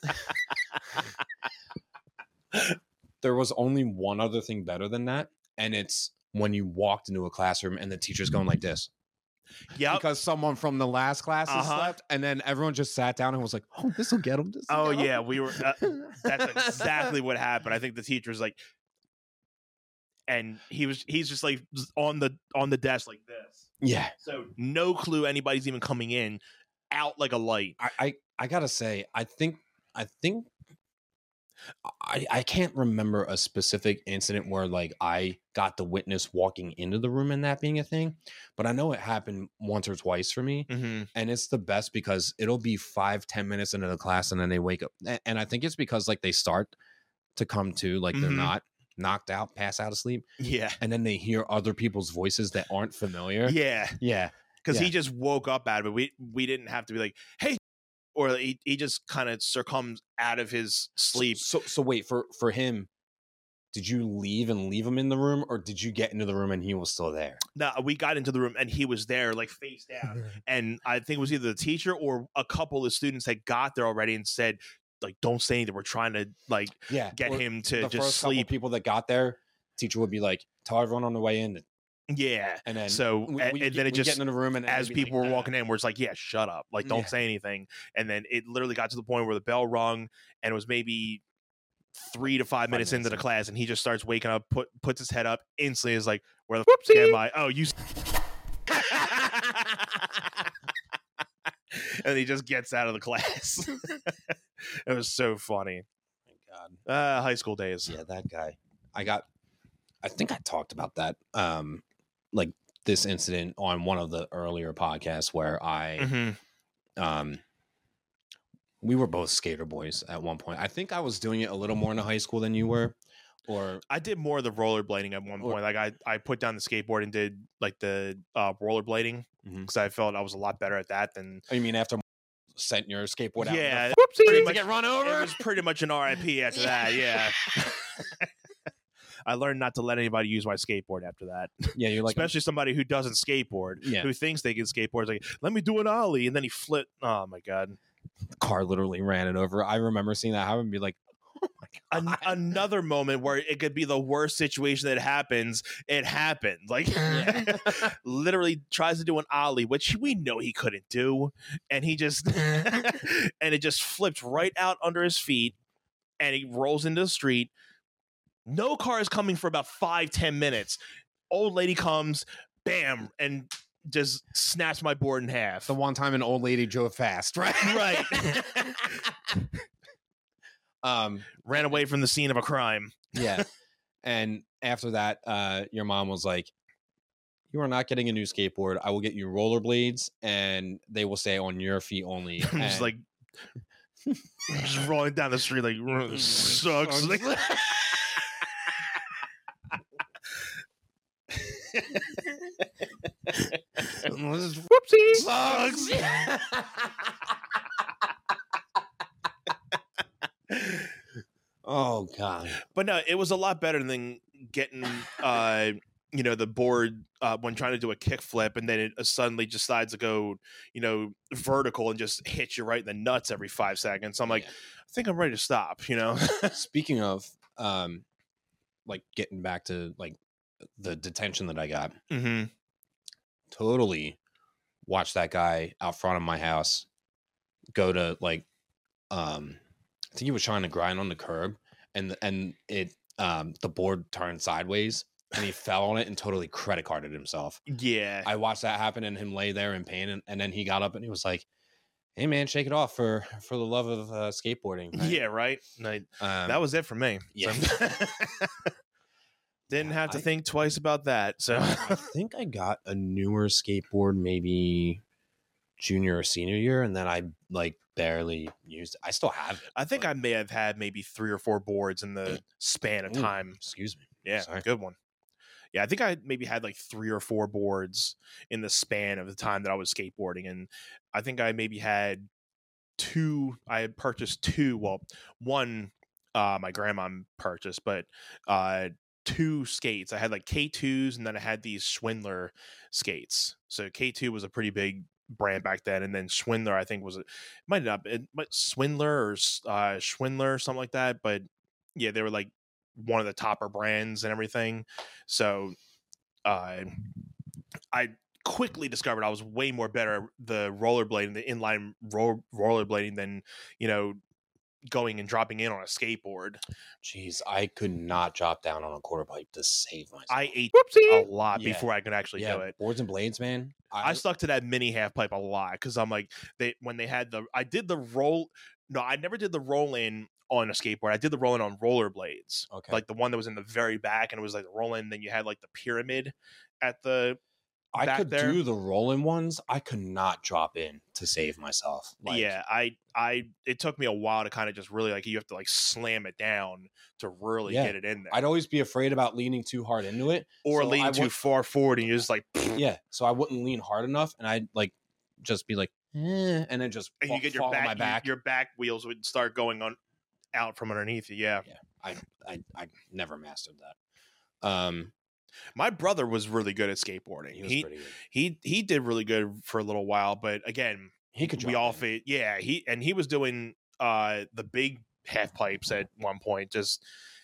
there was only one other thing better than that, and it's when you walked into a classroom and the teacher's going like this Yep. because someone from the last class has Uh-huh. slept, and then everyone just sat down and was like, "Oh, this will get him." Oh yeah, we were. Uh, that's exactly what happened. I think the teacher was like, and he was he's just like on the on the desk like this. Yeah. So no clue anybody's even coming in, out like a light. I, I I gotta say, I think I think I I can't remember a specific incident where like I got the witness walking into the room and that being a thing, but I know it happened once or twice for me, Mm-hmm. and it's the best because it'll be five ten minutes into the class and then they wake up, and I think it's because like they start to come to like they're Mhm. not knocked out, pass out of sleep, Yeah, and then they hear other people's voices that aren't familiar. yeah, Yeah, because Yeah. he just woke up out of it. We we didn't have to be like, hey, or he he just kind of succumbs out of his sleep. So so wait for for him. Did you leave and leave him in the room, or did you get into the room and he was still there? No, uh, we got into the room and he was there, like face down. and I think it was either the teacher or a couple of students that got there already and said, like, don't say anything. We're trying to like Yeah, get or him to The just first sleep. people that got there, teacher would be like, "Tell everyone on the way in," Yeah. and then So we- we and get- then it just get into the room and as people were walking in, we're just like, yeah, shut up. Like, don't Yeah. say anything. And then it literally got to the point where the bell rung and it was maybe three to five, minutes, into the class and he just starts waking up, put puts his head up instantly is like, where the f- am I? Oh, you s- and he just gets out of the class. it was so funny. God. Uh, high school days. Yeah, that guy. I got. I think I talked about that. Um, like this incident on one of the earlier podcasts where I Mhm. um we were both skater boys at one point. I think I was doing it a little more in high school than you were. Or I did more of the rollerblading at one Or- point. Like I, I put down the skateboard and did like the uh, rollerblading because I felt I was a lot better at that than oh, you mean after sent your skateboard out? yeah. Yeah. Pretty Pretty much, get run over. it was pretty much an RIP after that. Yeah. I learned not to let anybody use my skateboard after that. yeah, you're like Especially somebody who doesn't skateboard, Yeah. who thinks they can skateboard. It's like, let me do an ollie, and then he flipped. Oh my god! the car literally ran it over. I remember seeing that happen be like, my An- another moment where it could be the worst situation that happens. It happened. Like literally tries to do an ollie, which we know he couldn't do, and he just and it just flipped right out under his feet, and he rolls into the street. No car is coming for about five ten minutes. Old lady comes, bam, and just snaps my board in half. the one time an old lady drove fast, right? Right. Um, Ran away from the scene of a crime. yeah. and after that, uh, your mom was like, "You are not getting a new skateboard. I will get you rollerblades, and they will stay on your feet only." I'm just like just rolling down the street like "Ugh, sucks. Like, whoopsie Sucks. oh god. but no, it was a lot better than getting uh you know the board uh, when trying to do a kick flip and then it uh, suddenly decides to go you know vertical and just hit you right in the nuts every five seconds. I'm like, Yeah. I think I'm ready to stop. You know? Speaking of, um, like getting back to like the detention that I got, mm-hmm. totally watched that guy out front of my house go to like um I think he was trying to grind on the curb and and it um the board turned sideways and he fell on it and totally credit carded himself. Yeah. I watched that happen and him lay there in pain and, and then he got up and he was like, Hey man, shake it off for for the love of uh, skateboarding. right?" yeah. Right. I- Um, that was it for me. yeah. So- Didn't Yeah, have to I- think twice about that. So I think I got a newer skateboard maybe junior or senior year, and then I like barely used it. I still have it. I think I may have had maybe three or four boards in the span of Ooh, time. Excuse me. Yeah, sorry. good one. Yeah, I think I maybe had like three or four boards in the span of the time that I was skateboarding, and I think I maybe had two. I had purchased two. Well, one uh, my grandma purchased, but uh, two skates. I had like K twos, and then I had these Swindler skates. So K two was a pretty big brand back then, and then Swindler I think was it might not it might Swindler or uh, Schwindler or something like that, but yeah, they were like one of the topper brands and everything. So uh, I quickly discovered I was way more better the rollerblading, the inline ro- rollerblading than you know going and dropping in on a skateboard. Jeez, I could not drop down on a quarter pipe to save myself. I ate a lot Yeah. before I could actually yeah, do it. boards and blades, man. I stuck to that mini half pipe a lot because I'm like they when they had the I did the roll no I never did the roll in on a skateboard I did the roll in on rollerblades okay. like the one that was in the very back and it was like the roll in then you had like the pyramid at the I could there. do the rolling ones. I could not drop in to save myself. Like, yeah I I it took me a while to kind of just really like you have to like slam it down to really Yeah. get it in there I'd always be afraid about leaning too hard into it. or so lean too far forward and you're just like Yeah, so I wouldn't lean hard enough, and I'd like just be like, eh, and then just and fall, you get your back, back. your back wheels would start going on out from underneath you Yeah, yeah I, I I never mastered that. Um, my brother was really good at skateboarding he he he he did really good for a little while, but again, He could. we all fit. Yeah, he and he was doing uh the big half pipes at one point. Just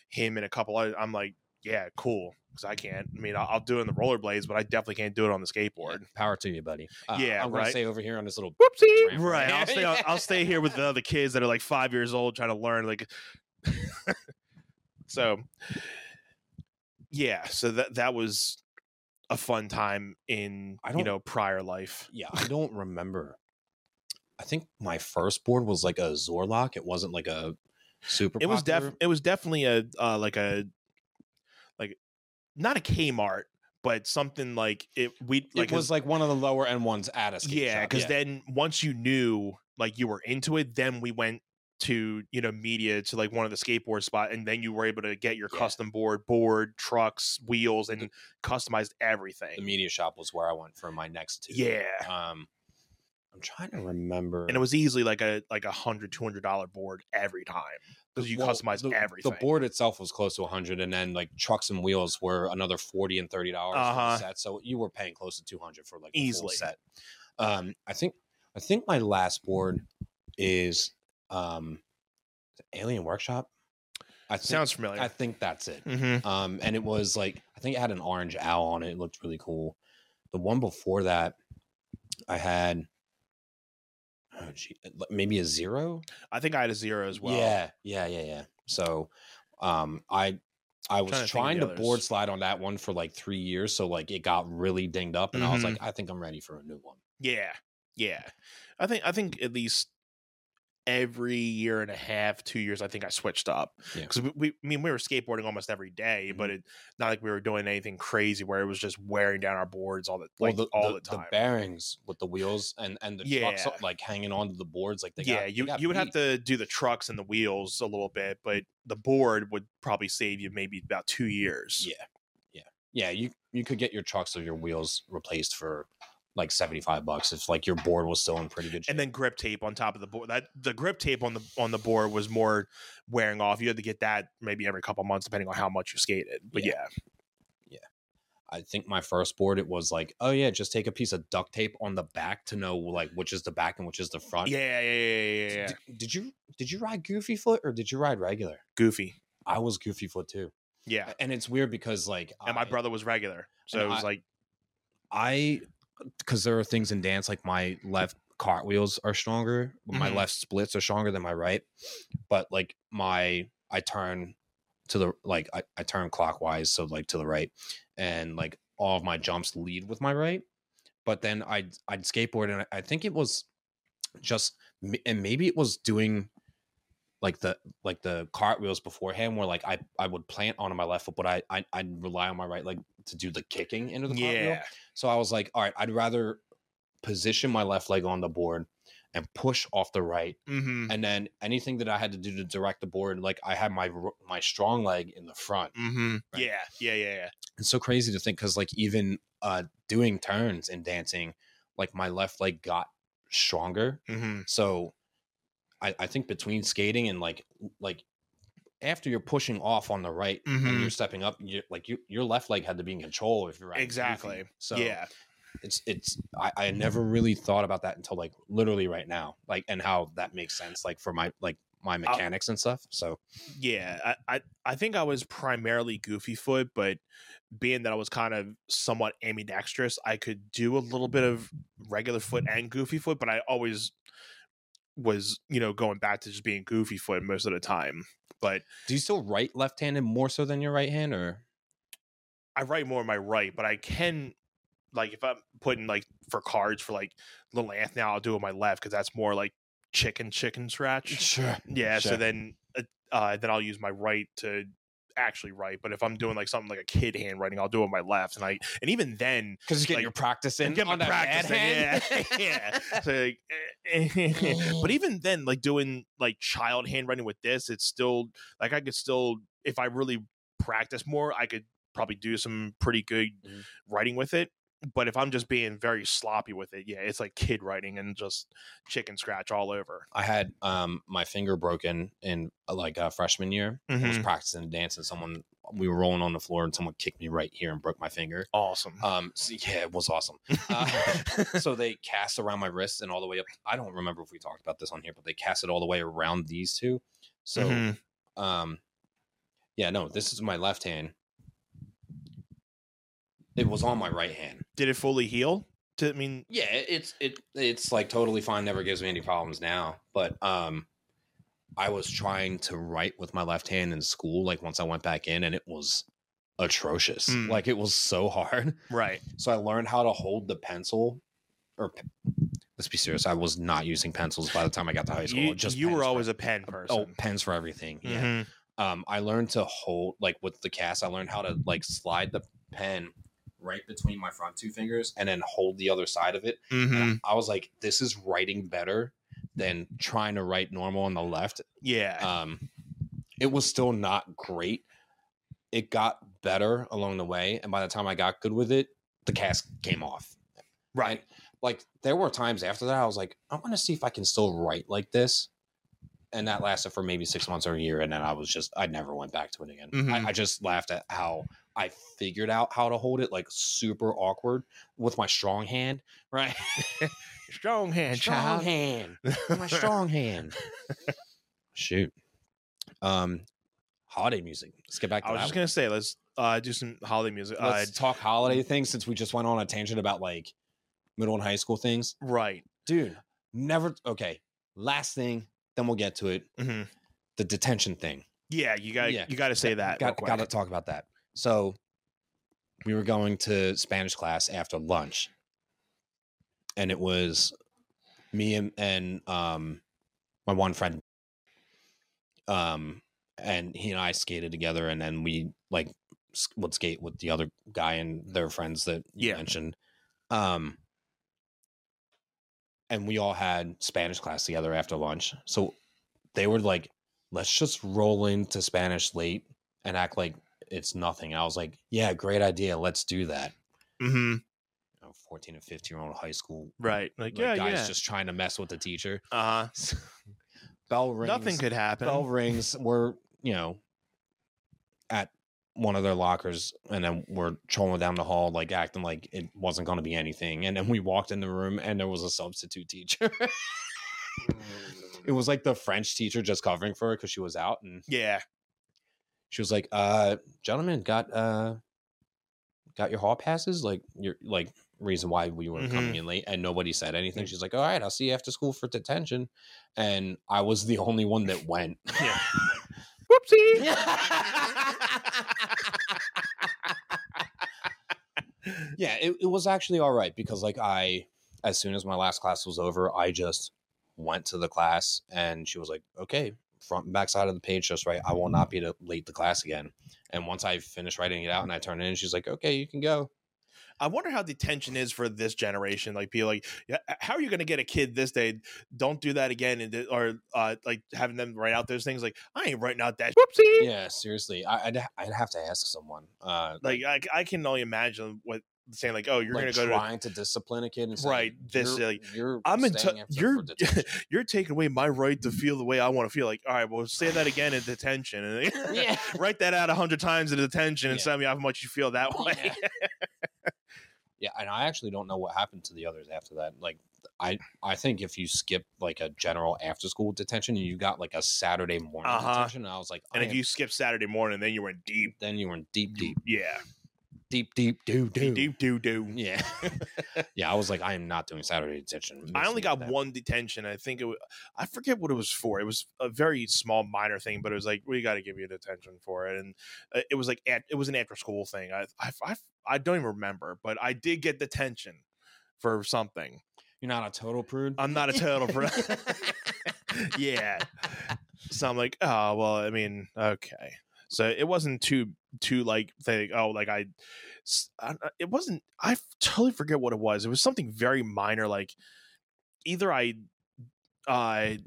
him and a couple. Other, I'm like, yeah, cool, because I can't. I mean, I'll, I'll do it in the rollerblades, but I definitely can't do it on the skateboard. Power to you, buddy. Uh, Yeah, I'm gonna stay over here on this little. Whoopsie! Right, right I'll stay. I'll, I'll stay here with the other kids that are like five years old trying to learn. Like, so yeah, so that that was a fun time in I you don't- know prior life. Yeah, I don't remember I think my first board was like a Zorlock. It wasn't like a super. It was popular- def it was definitely a uh, like a like not a Kmart, but something like it we like it was like one of the lower end ones at a skate yeah, shop, because then once you knew like you were into it, then we went to you know media to like one of the skateboard spot, and then you were able to get your Yeah. custom board, board, trucks, wheels, and customized everything. the media shop was where I went for my next two. yeah, Um, I'm trying to remember. and it was easily like a like a hundred two hundred dollar board every time because you Well, customized the, everything. The board itself was close to a 100, and then like trucks and wheels were another 40 and 30 dollars Uh-huh. set. So you were paying close to 200 for like the Easily. full set. Um, I think I think my last board is um, Alien Workshop. I think, sounds familiar. I think that's it. mm-hmm. Um, and it was like I think it had an orange owl on it. It looked really cool. The one before that, I had oh gee, maybe a zero. I think I had a zero as well. Yeah, yeah, yeah, yeah. So, um, I I was of trying the to board slide on that one for like three years, so like it got really dinged up, and I was like, I think I'm ready for a new one. Yeah, yeah. I think I think at least every year and a half, two years, I think I switched up Yeah. because we, we, I mean, we were skateboarding almost every day, but mm-hmm. it not like we were doing anything crazy where it was just wearing down our boards all the like well, the, all the, the time. bearings with the wheels and and the trucks Yeah. like hanging onto the boards, like they yeah, got, they you got you would have to do the trucks and the wheels a little bit, but the board would probably save you maybe about two years. Yeah, yeah. yeah, you you could get your trucks or your wheels replaced for like 75 bucks if like your board was still in pretty good shape. and then grip tape on top of the board. That the grip tape on the on the board was more wearing off. You had to get that maybe every couple months, depending on how much you skated. But Yeah. yeah, I think my first board it was like, oh yeah, just take a piece of duct tape on the back to know like which is the back and which is the front. yeah, yeah, yeah, yeah, yeah, yeah. Did, did you did you ride Goofy Foot or did you ride regular? Goofy. I was Goofy Foot too, Yeah, and it's weird because like and my brother was regular, so it was I- like I because there are things in dance like my left cartwheels are stronger, my Mhm. left splits are stronger than my right, but like my I turn to the like I, I turn clockwise, so like to the right, and like all of my jumps lead with my right, but then I'd I'd skateboard and I, I think it was just and maybe it was doing like the like the cartwheels beforehand where like I I would plant onto my left foot, but I, I I'd rely on my right leg to do the kicking into the cartwheel. yeah, So I was like, all right, I'd rather position my left leg on the board and push off the right, mm-hmm, and then anything that I had to do to direct the board, like I had my my strong leg in the front. mm-hmm, Right. yeah, yeah, yeah, yeah. It's so crazy to think because like even uh doing turns and dancing, like my left leg got stronger. Mm-hmm. So I, I think between skating and like like after you're pushing off on the right and Mhm. you're stepping up, you like you, your left leg had to be in control if you're right. Exactly. So yeah, it's it's I, I never really thought about that until like literally right now like and how that makes sense like for my like my mechanics and stuff so yeah. I, I I think I was primarily goofy foot, but being that I was kind of somewhat ambidextrous, I could do a little bit of regular foot and goofy foot, but I always was you know going back to just being goofy foot most of the time. But do you still write left-handed more so than your right hand or I write more on my right, but I can like if I'm putting like for cards for like little Anth now, I'll do it with my left because that's more like chicken chicken scratch. sure Yeah, so then uh, uh, then I'll use my right to actually write. But if I'm doing like something like a kid handwriting, I'll do it with my left. And I and even then, because you're getting like, your practice in I'm on my in, hand. yeah, yeah. So like, eh, but even then, like doing like child handwriting with this, it's still like I could still if I really practice more, I could probably do some pretty good Mhm. writing with it. But if I'm just being very sloppy with it, yeah, it's like kid writing and just chicken scratch all over. I had um my finger broken in uh, like uh, freshman year. I was practicing dance and someone we were rolling on the floor and someone kicked me right here and broke my finger. Awesome. Um, so yeah, it was awesome. Uh, so they cast around my wrist and all the way up. I don't remember if we talked about this on here, but they cast it all the way around these two. So, Mhm. um, yeah, no, this is my left hand. It was on my right hand. Did it fully heal? To, I mean, Yeah, it's it it's like totally fine. Never gives me any problems now. But um, I was trying to write with my left hand in school. Like once I went back in, and it was atrocious. Mm. Like it was so hard. right. So I learned how to hold the pencil or let's be serious. I was not using pencils by the time I got to high school. You, just you were pens for- always a pen person. oh pens for everything. Yeah. Mhm. Um, I learned to hold like with the cast. I learned how to like slide the pen right between my front two fingers and then hold the other side of it. And Mhm. I was like, this is writing better than trying to write normal on the left. Yeah. Um, it was still not great. It got better along the way, and by the time I got good with it, the cast came off. right. Like there were times after that, I was like, I want to see if I can still write like this. And that lasted for maybe six months or a year, and then I was just I never went back to it again. Mhm. I, I just laughed at how I figured out how to hold it like super awkward with my strong hand, right? Strong hand, strong child. hand, my strong hand. Shoot. Um, holiday music. Let's get back to I was just gonna say, let's uh, do some holiday music. Uh, Let's talk holiday things since we just went on a tangent about like middle and high school things. right. Dude, never. Okay, last thing, then we'll get to it. hmm The detention thing. Yeah, you got Yeah. you got to say that. Got got to talk about that. So, we were going to Spanish class after lunch, and it was me and, and um my one friend. Um, and he and I skated together, and then we like would skate with the other guy and their friends that you Yeah. mentioned. Um, and we all had Spanish class together after lunch. So they were like, let's just roll into Spanish late and act like it's nothing. I was like, yeah, great idea. Let's do that. hmm You know, 14 and 15 year old high school Right. Like, like, yeah, guys yeah. just trying to mess with the teacher. uh huh. Bell rings. Nothing could happen. Bell rings. We're, you know, at one of their lockers and then we're trolling down the hall, like acting like it wasn't going to be anything. And then we walked in the room and there was a substitute teacher. it was like the French teacher just covering for her because she was out. And yeah. She was like, uh, gentlemen, got, uh, got your hall passes? Like, your, like, reason why we were coming in late and nobody said anything. She's like, all right, I'll see you after school for detention. And I was the only one that went. Yeah. Whoopsie. yeah, it, it was actually all right because like I as soon as my last class was over, I just went to the class and she was like, Okay, front and back side of the page just right. I will not be late to class again. And once I finish writing it out and I turn it in, she's like, Okay, you can go. I wonder how detention is for this generation. Like, people like, how are you going to get a kid this day? Don't do that again, and or uh, like having them write out those things. Like, I ain't writing out that whoopsie. Yeah, seriously. I, I'd I'd have to ask someone. Uh Like, I, I can only imagine what saying. Like, oh, you're like going to go to trying to discipline a kid and saying, Right, this, you're, like, you're I'm in. staying T- you're you're taking away my right to feel the way I want to feel. Like, all right, well, say that again in detention, and Yeah. write that out a hundred times in detention, and Yeah. tell me how much you feel that way. Yeah. Yeah, and I actually don't know what happened to the others after that. Like, I I think if you skip like a general after school detention, and you got like a Saturday morning Uh-huh. detention. And I was like, and if am- you skip Saturday morning, then you were in deep, then you were in deep, deep, yeah, deep, deep, do do. deep, deep, doo doo. Yeah, yeah. I was like, I am not doing Saturday detention. I only got one detention. I think it. Was, I forget what it was for. It was a very small, minor thing, but it was like we got to give you detention for it, and uh, it was like at, it was an after school thing. I, I I I don't even remember, but I did get detention for something. You're not a total prude. I'm not a total prude. yeah. So I'm like, oh well. I mean, okay. So it wasn't too too like think oh like I, it wasn't. I totally forget what it was. It was something very minor. Like either I I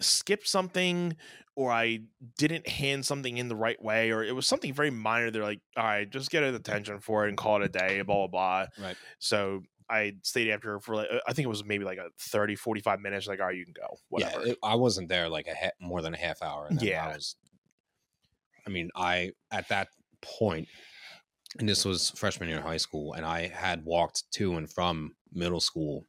skipped something or I didn't hand something in the right way, or it was something very minor. They're like, all right, just get a detention for it and call it a day. Blah blah blah. Right. So I stayed after her for like I think it was maybe like a 30, 45 minutes. Like, all right, you can go. Whatever. Yeah, it, I wasn't there like a ha- more than a half hour. Yeah. I was. I mean, I at that point, and this was freshman year of high school, and I had walked to and from middle school.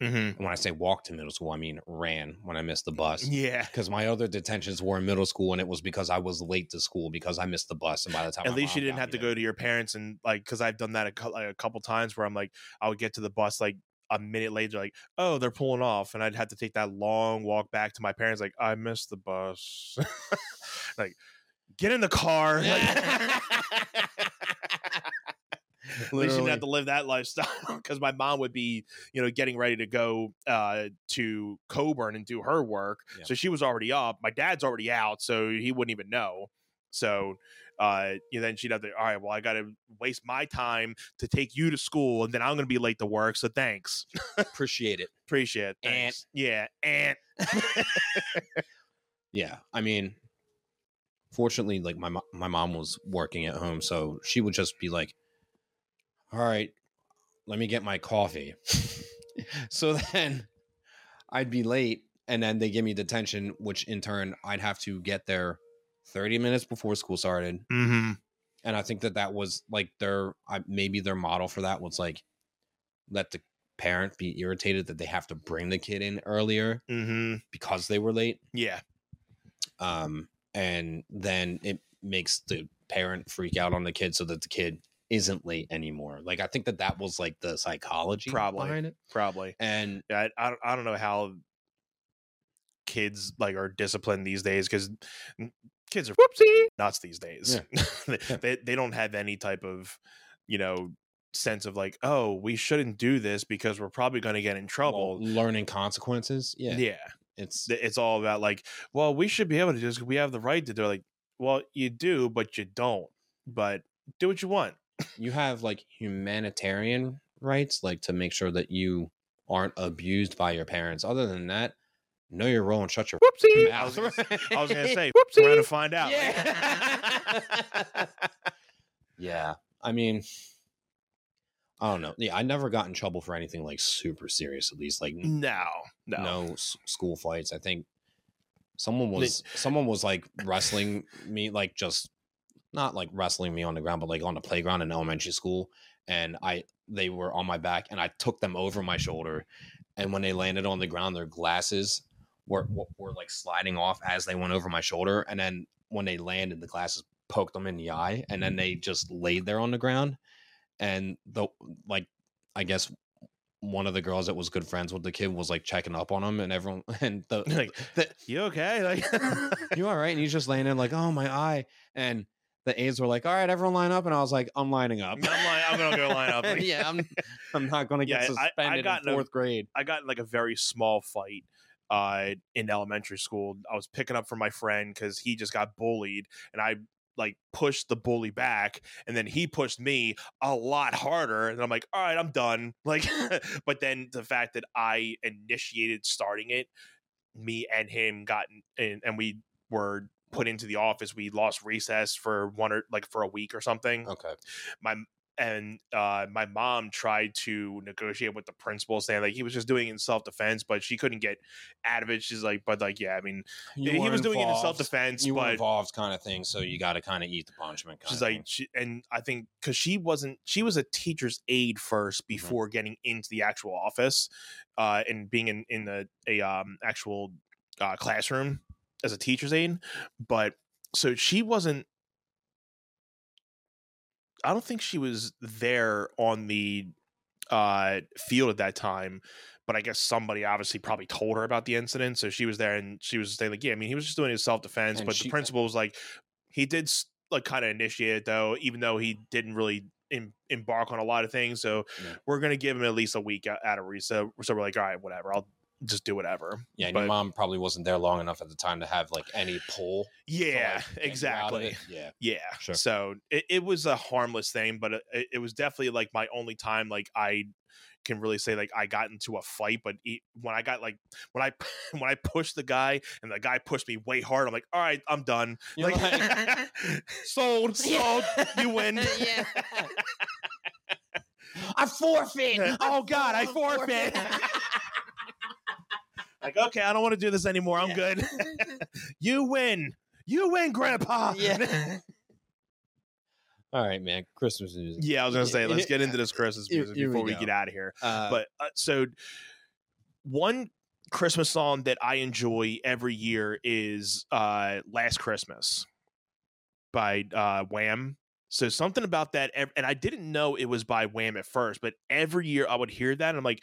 hmm when I say walk to middle school, I mean ran when I missed the bus. Yeah. Because my other detentions were in middle school, and it was because I was late to school because I missed the bus. And by the time At least you didn't have to go to your parents and like because I've done that a, cou- like, a couple times where I'm like I would get to the bus like a minute later like oh they're pulling off and I'd have to take that long walk back to my parents like I missed the bus like get in the car didn't have to live that lifestyle because my mom would be, you know, getting ready to go uh, to Coburn and do her work. Yeah. So she was already up. My dad's already out, so he wouldn't even know. So uh, you know, then she'd have to, all right, well, I got to waste my time to take you to school, and then I'm going to be late to work. So thanks, Appreciate it. appreciate it. Thanks. Yeah, and Yeah, I mean, fortunately, like my my mom was working at home, so she would just be like, "All right, let me get my coffee." so then I'd be late, and then they give me detention, which in turn I'd have to get there thirty minutes before school started. mm-hmm. And I think that that was like their I, maybe their model for that was like let the parent be irritated that they have to bring the kid in earlier Mm-hmm. because they were late yeah, um, and then it makes the parent freak out on the kid so that the kid isn't late anymore. Like I think that that was like the psychology Probably. behind it, probably. and Yeah, I, I, don't- I don't know how kids like are disciplined these days because kids are whoopsie nuts these days. they, they they don't have any type of you know sense of like oh we shouldn't do this because we're probably going to get in well, trouble. learning consequences. Yeah, yeah, it's it's all about like well we should be able to do this we have the right to do it. Like well you do but you don't. But do what you want. you have like humanitarian rights, like to make sure that you aren't abused by your parents. Other than that, know your role and shut your Whoopsie. I was, gonna, I was gonna say whoopsie. We're gonna find out. Yeah. yeah. I mean, I don't know. Yeah, I never got in trouble for anything like super serious. At least like no, no, no, s- school fights. I think someone was someone was like wrestling me, like just not like wrestling me on the ground, but like on the playground in elementary school. And I they were on my back, and I took them over my shoulder. And when they landed on the ground, their glasses were were, were like sliding off as they went over my shoulder. And then when they landed, the glasses poked them in the eye, and then mm. they just laid there on the ground. And the like, I guess one of the girls that was good friends with the kid was like checking up on him, and everyone and the, Like, the You okay? Like you all right? And he's just laying in like, oh my eye, and the aides were like, all right, everyone line up, and I was like, I'm lining up. I'm like, I'm gonna go line up. Like, yeah, I'm, I'm not gonna get Yeah, I- I suspended got in in a- fourth grade. I got in like a very small fight uh in elementary school. I was picking up for my friend because he just got bullied and I like pushed the bully back and then he pushed me a lot harder and I'm like, all right, I'm done. Like but then the fact that I initiated starting it, me and him got in and we were put into the office. We lost recess for one or like for a week or something Okay, my and uh, my mom tried to negotiate with the principal, saying like he was just doing it in self defense, but she couldn't get out of it. She's like, but like, yeah, I mean, You he was doing it in self defense, You but involved, kind of thing. So you got to kind of eat the punishment. Kind she's like, she, and I think because she wasn't, she was a teacher's aide first before getting into the actual office, uh, and being in in the a um actual uh, classroom as a teacher's aide, but so she wasn't I don't think she was there on the uh, field at that time, but I guess somebody obviously probably told her about the incident. So she was there and she was saying, like, yeah, I mean, he was just doing his self defense, but she- the principal was like, he did like kind of initiate it though, even though he didn't really em- embark on a lot of things. So Yeah. we're going to give him at least a week out, out of recess. So we're like, all right, whatever. I'll just do whatever. yeah, and but- your mom probably wasn't there long enough at the time to have like any pull. to, Yeah, like, get you out of exactly. Yeah, Yeah. Sure. So it, it was a harmless thing, but uh, it, it was definitely like my only time like I can really say like I got into a fight. But e when I got like when I when I pushed the guy and the guy pushed me way hard, I'm like, all right, I'm done. You're like, like- sold, sold. You win. Yeah. I forfeit. oh God, I forfeit. Like okay, I don't want to do this anymore. I'm Yeah. good. you win. You win, Grandpa. Yeah. All right, man. Christmas music. Yeah, I was gonna say, let's get into this Christmas music here we before we, go. get out of here. Uh, but uh, so one Christmas song that I enjoy every year is uh Last Christmas by uh Wham. So something about that and I didn't know it was by Wham at first, but every year I would hear that and I'm like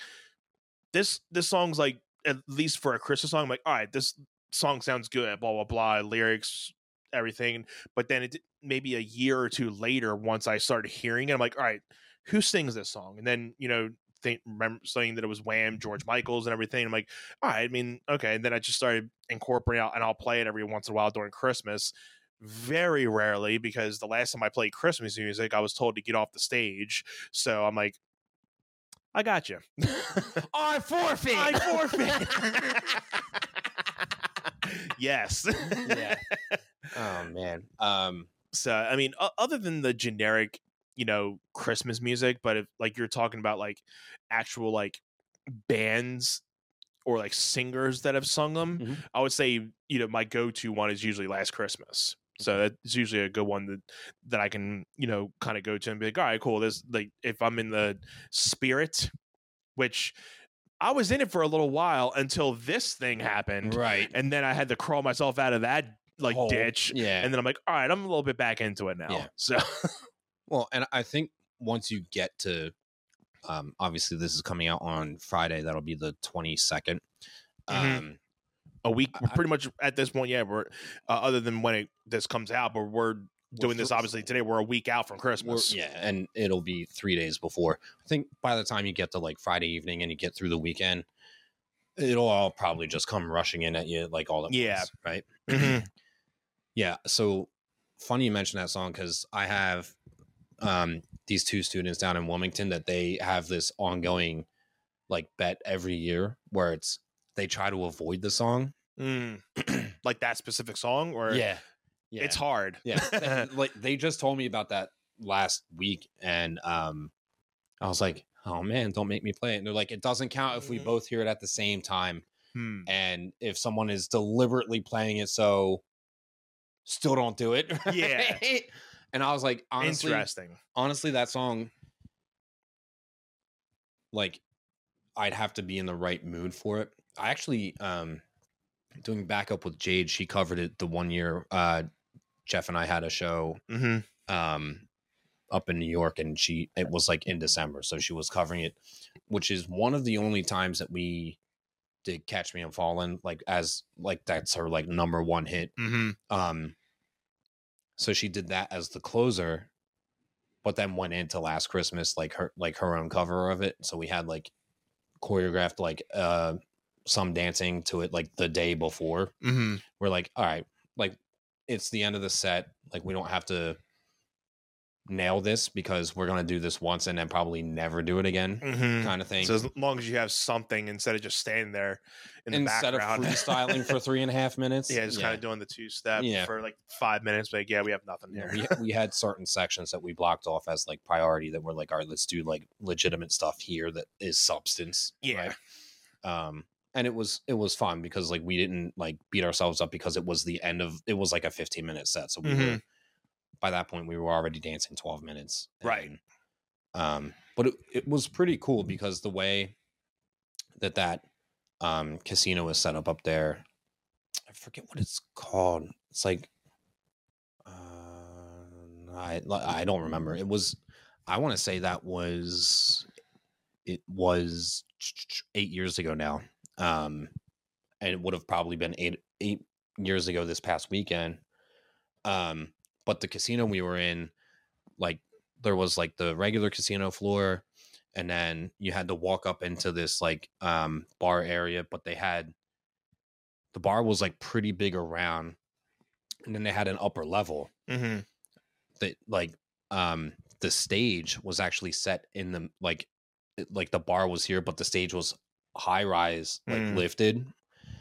this this song's like at least for a Christmas song I'm like all right, this song sounds good, blah blah blah, lyrics everything, but then it maybe a year or two later once I started hearing it I'm like all right, who sings this song? And then you know, think remember saying that it was Wham, George Michaels, and everything. I'm like, all right. I mean, okay. And then I just started incorporating, and I'll play it every once in a while during Christmas. Very rarely, because the last time I played Christmas music, I was told to get off the stage. So I'm like, I got you. I forfeit. I forfeit. yes. yeah. Oh man. Um. So I mean, o- other than the generic, you know, Christmas music, but if like you're talking about like actual like bands or like singers that have sung them, Mhm. I would say you know my go-to one is usually Last Christmas. So it's usually a good one that that I can you know kind of go to and be like, all right, cool. This like if I'm in the spirit, which I was in it for a little while until this thing happened, Right. and then I had to crawl myself out of that like Hole. ditch. Yeah. And then I'm like, all right, I'm a little bit back into it now. Yeah. So Well, and I think once you get to, um, obviously this is coming out on Friday. That'll be the twenty Mhm. Um, a week, we're pretty much at this point, yeah. We're uh, other than when it this comes out, but we're doing this obviously today. We're a week out from Christmas. yeah, and it'll be three days before. I think by the time you get to like Friday evening and you get through the weekend, it'll all probably just come rushing in at you like all at Yeah. once, right? Mhm. Yeah. So funny you mention that song because I have um, these two students down in Wilmington that they have this ongoing like bet every year where it's they try to avoid the song. Mm. like that specific song, or yeah. Yeah. it's hard. yeah. Like they just told me about that last week and um I was like, oh man, don't make me play it. And they're like, it doesn't count if we Mhm. both hear it at the same time. Hmm. And if someone is deliberately playing it so still don't do it. Yeah. And I was like, honestly, Interesting. honestly, that song, like, I'd have to be in the right mood for it. I actually, um, doing backup with Jade, she covered it the one year. Uh, Jeff and I had a show, hmm um, up in New York, and she it was like in December, so she was covering it, which is one of the only times that we did Catch Me I'm Falling, like as like that's her like number one hit. hmm Um, so she did that as the closer, but then went into Last Christmas like her like her own cover of it. So we had like choreographed like uh some dancing to it like the day before. hmm We're like, all right, like it's the end of the set. Like we don't have to nail this because we're gonna do this once and then probably never do it again, hmm kind of thing. So as long as you have something instead of just standing there in the Instead of background, freestyling for three and a half minutes, yeah, just kind of doing the two step Yeah. for like five minutes. But yeah, we have nothing here. we, we had certain sections that we blocked off as like priority that were like, all right, let's do like legitimate stuff here that is substance. Yeah. right? Um, and it was it was fun because like we didn't like beat ourselves up because it was the end of it was like a 15 minute set. So we were Mhm. by that point we were already dancing 12 minutes. Right. um, but it, it was pretty cool because the way that that um casino is set up up there, I forget what it's called. It's like uh, I I don't remember. It was I want to say that was it was eight years ago now. Um, and it would have probably been eight eight years ago this past weekend. Um, but the casino we were in, like there was like the regular casino floor, and then you had to walk up into this like um bar area, but they had the bar was like pretty big around, and then they had an upper level hmm that like um the stage was actually set in the like like the bar was here but the stage was high rise like Mm. lifted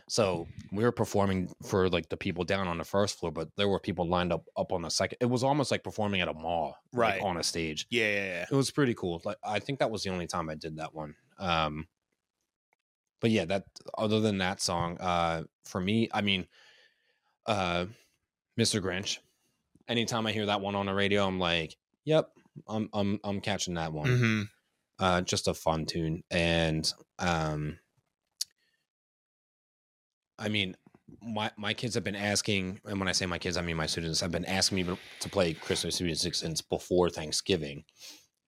so we were performing for like the people down on the first floor but there were people lined up up on the second it was almost like performing at a mall like, Right. on a stage Yeah, yeah, yeah. it was pretty cool like i think that was the only time i did that one um but yeah that other than that song uh for me i mean uh mr grinch anytime i hear that one on the radio i'm like yep i'm i'm i'm catching that one hmm uh just a fun tune and um i mean my my kids have been asking and when i say my kids i mean my students have been asking me to play christmas music since before thanksgiving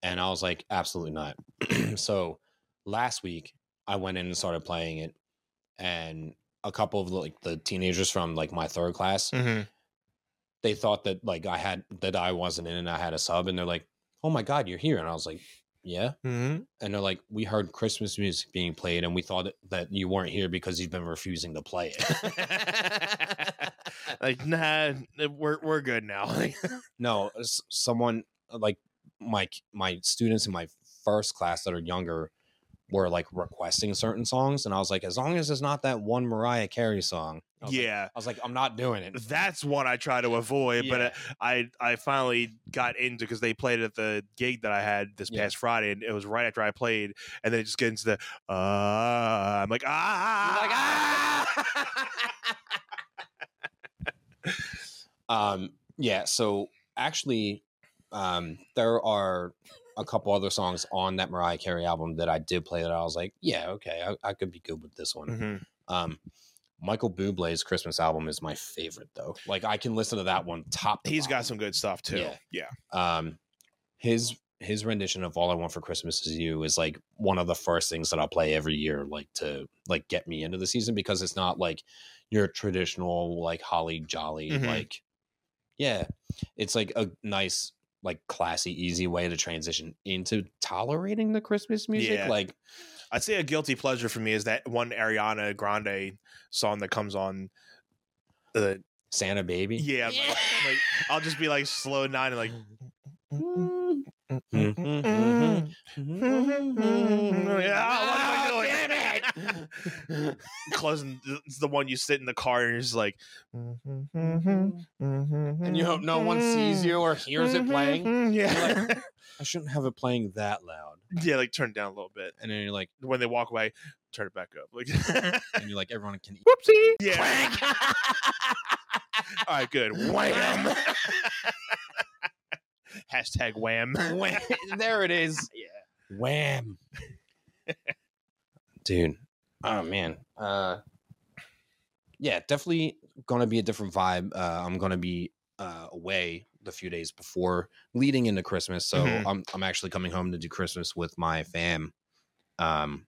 and i was like absolutely not so last week i went in and started playing it and a couple of like the teenagers from like my third class hmm they thought that like I had that I wasn't in and I had a sub and they're like, "Oh my god, you're here." And I was like, yeah. Mm-hmm. And they're like, we heard Christmas music being played, and we thought that- that you weren't here because you've been refusing to play it. like, nah, we're we're good now. no, someone like my my students in my first class that are younger were like requesting certain songs, and I was like, as long as it's not that one Mariah Carey song. I was like- yeah. I was like, I'm not doing it. That's what I try to avoid, but Yeah. uh, I I finally got into because they played at the gig that I had this Yeah. past Friday, and it was right after I played, and then it just gets into the uh, I'm like ah, You're like, ah! um, yeah. So actually, um, there are a couple other songs on that Mariah Carey album that I did play that I was like, yeah, okay, I, I could be good with this one. Mhm. Um, Michael Bublé's Christmas album is my favorite though. Like I can listen to that one top. to He's got some good stuff too. Yeah. yeah. um his his rendition of all i want for christmas is you is like one of the first things that i'll play every year like to like get me into the season because it's not like your traditional like holly jolly Mhm. like yeah it's like a nice like classy easy way to transition into tolerating the christmas music Yeah. like I'd say a guilty pleasure for me is that one Ariana Grande song that comes on. the santa baby yeah, like, like, I'll just be like slow nine and like. Mm-hmm. Yeah, what am I ah, doing? Closing, it's the one you sit in the car and you're just like, mm-hmm. and you hope no one sees you or hears it playing mm-hmm. Yeah, i shouldn't have it playing that loud yeah, like turn it down a little bit. and then you're like When they walk away, turn it back up. Like, and you're like everyone can eat whoopsie. Yeah. All right, good. Wham. Hashtag wham. Wham. there it is. Yeah. Wham. Dude. Oh man. Uh yeah, definitely gonna be a different vibe. Uh I'm gonna be uh away the few days before leading into Christmas. So Mhm. I'm I'm actually coming home to do Christmas with my fam. Um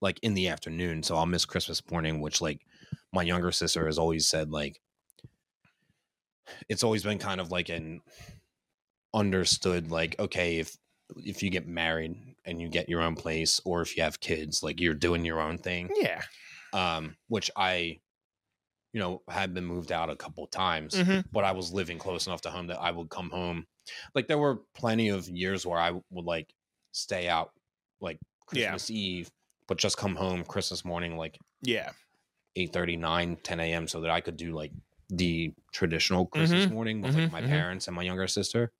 like in the afternoon. So I'll miss Christmas morning, which like my younger sister has always said like it's always been kind of like an understood like okay if if you get married and you get your own place or if you have kids like you're doing your own thing Yeah. um which i you know had been moved out a couple times Mhm. but i was living close enough to home that i would come home like there were plenty of years where i would like stay out like Yeah. christmas eve but just come home christmas morning like Yeah. 8 9 10 a.m so that i could do like the traditional christmas Mhm, morning with like mhm, my mhm. parents and my younger sister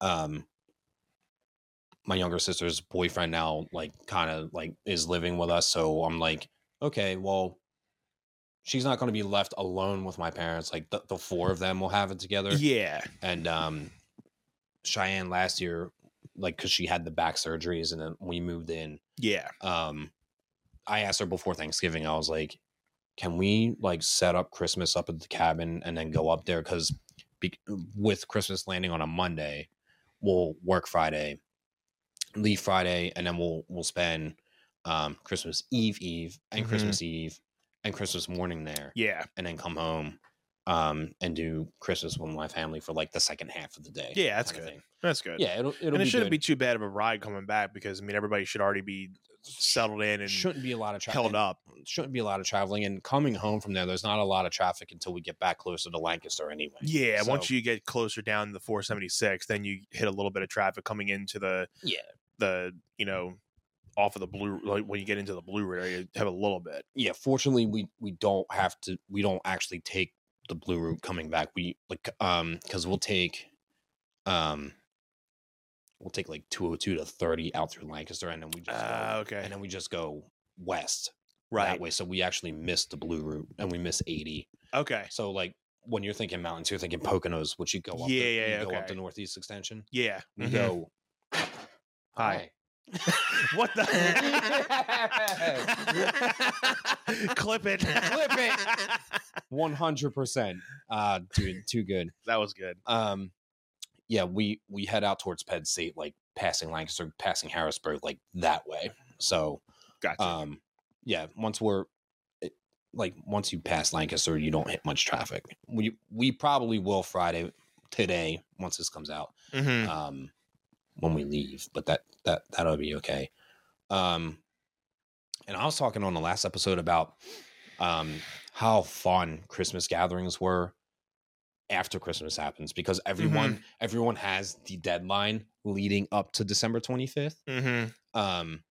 um my younger sister's boyfriend now like kind of like is living with us so i'm like okay well she's not going to be left alone with my parents like the, the four of them will have it together Yeah. and um cheyenne last year like because she had the back surgeries and then we moved in Yeah. um i asked her before thanksgiving i was like can we like set up christmas up at the cabin and then go up there because be- with christmas landing on a monday we'll work friday leave friday and then we'll we'll spend um christmas eve eve and Mhm. christmas eve and christmas morning there Yeah. and then come home um and do christmas with my family for like the second half of the day Yeah, that's good. thing. That's good. yeah it'll, it'll and it be shouldn't good. be too bad of a ride coming back because I mean everybody should already be settled in and shouldn't be a lot of tra- held up. shouldn't be a lot of traveling and coming home from there there's not a lot of traffic until we get back closer to lancaster anyway Yeah, once you get closer down the 476, then you hit a little bit of traffic coming into the yeah the you know off of the blue like when you get into the blue route area, you have a little bit. yeah fortunately we we don't have to we don't actually take the blue route coming back we like um because we'll take um we'll take like 202 to 30 out through lancaster and then we just Ah, go, okay. and then we just go west Right. that way so we actually miss the blue route and we miss 80 Okay. so like when you're thinking mountains you're thinking poconos which you go up Yeah, the, yeah, you yeah, go up the northeast extension Yeah. we Mhm. go Hi. what the Clip it. Clip it. One hundred percent. Uh dude, too good. That was good. Um yeah, we we head out towards Penn State, like passing Lancaster, passing Harrisburg, like that way. So Gotcha. um yeah, once we're like once you pass Lancaster, you don't hit much traffic. We we probably will Friday today once this comes out. Mhm. Um when we leave, but that that that'll be okay. Um, and I was talking on the last episode about um how fun Christmas gatherings were after Christmas happens because everyone everyone has the deadline leading up to December 25th. Mm-hmm. Um,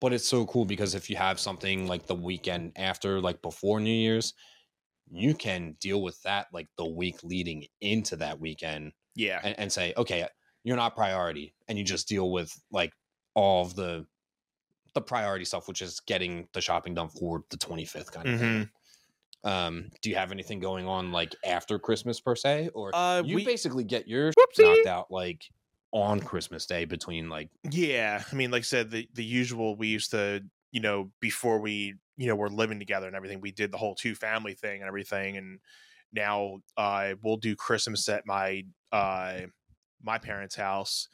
but it's so cool because if you have something like the weekend after, like before New Year's, you can deal with that like the week leading into that weekend Yeah. and, and say, okay, you're not priority, and you just deal with like all of the the priority stuff, which is getting the shopping done for the 25th kind of thing. Um, do you have anything going on like after Christmas per se, or Uh, you we- basically get your Whoopsie. knocked out like on Christmas Day between like Yeah, I mean, like I said, the the usual. We used to, you know, before we, you know, were living together and everything. We did the whole two family thing and everything, and now uh, we'll do Christmas at my uh, my parents' house.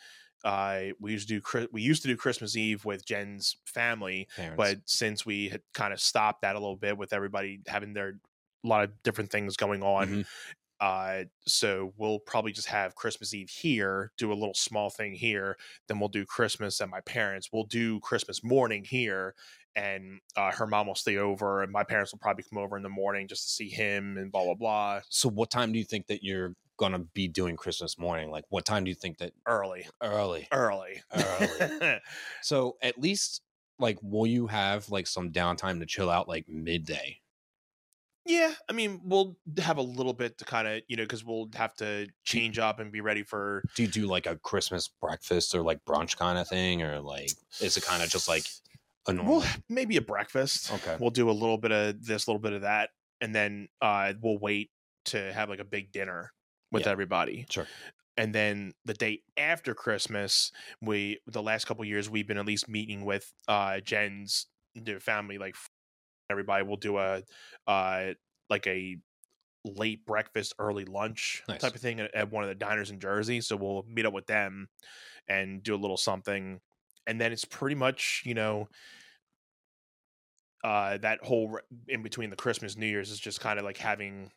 Uh, we used to do we used to do Christmas Eve with Jen's family, parents? but since we had kind of stopped that a little bit with everybody having their a lot of different things going on, Mhm. uh, so we'll probably just have Christmas Eve here, do a little small thing here, then we'll do Christmas at my parents. We'll do Christmas morning here, and uh, her mom will stay over, and my parents will probably come over in the morning just to see him and blah blah blah. So what time do you think that you're gonna be doing Christmas morning? Like what time do you think that Early, early? early, Early. So at least like will you have like some downtime to chill out like midday? yeah, I mean, we'll have a little bit to kind of you know because we'll have to change up and be ready for Do you do like a Christmas breakfast or like brunch kind of thing, or like is it kind of just like a normal? well, maybe a breakfast. Okay. We'll do a little bit of this, a little bit of that, and then uh, we'll wait to have like a big dinner with Yeah. everybody. Sure. And then the day after Christmas, we the last couple years we've been at least meeting with uh, Jen's family, like everybody. We'll do a uh, like a late breakfast, early lunch Nice. type of thing at, at one of the diners in Jersey. So we'll meet up with them and do a little something, and then it's pretty much you know uh that whole re- in between the christmas new year's is just kind of like having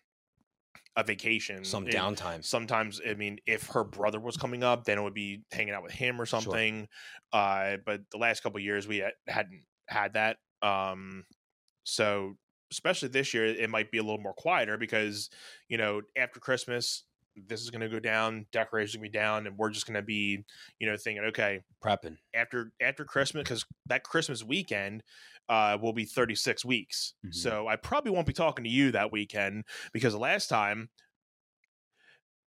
a vacation Some It- downtime. sometimes i mean if her brother was coming up then it would be hanging out with him or something uh but the last couple years we hadn't had that um so especially this year it might be a little more quieter because you know after christmas this is going to go down decorations going to be down and we're just going to be you know thinking okay Prepping. after after Christmas because that Christmas weekend uh, will be 36 weeks. Mhm. So I probably won't be talking to you that weekend because the last time,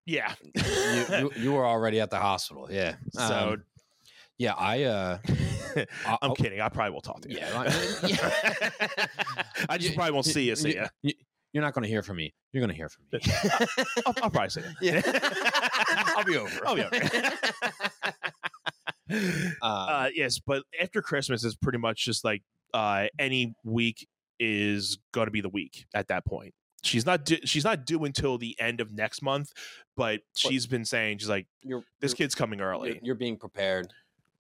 yeah. you, you you were already at the hospital. Yeah. so Um, yeah, I uh I- I'm I'll- kidding. I probably will talk to you. Yeah, I- yeah. I just You- probably won't see you. See you- ya. You're not going to hear from me. You're going to hear from me. I'll, I'll probably see you. Yeah. I'll be over. I'll be over. Uh, uh, yes, but after Christmas is pretty much just like uh, any week is going to be the week at that point. She's not do- she's not due until the end of next month, but she's been saying she's like you're, this you're- kid's coming you're, early. you're being prepared.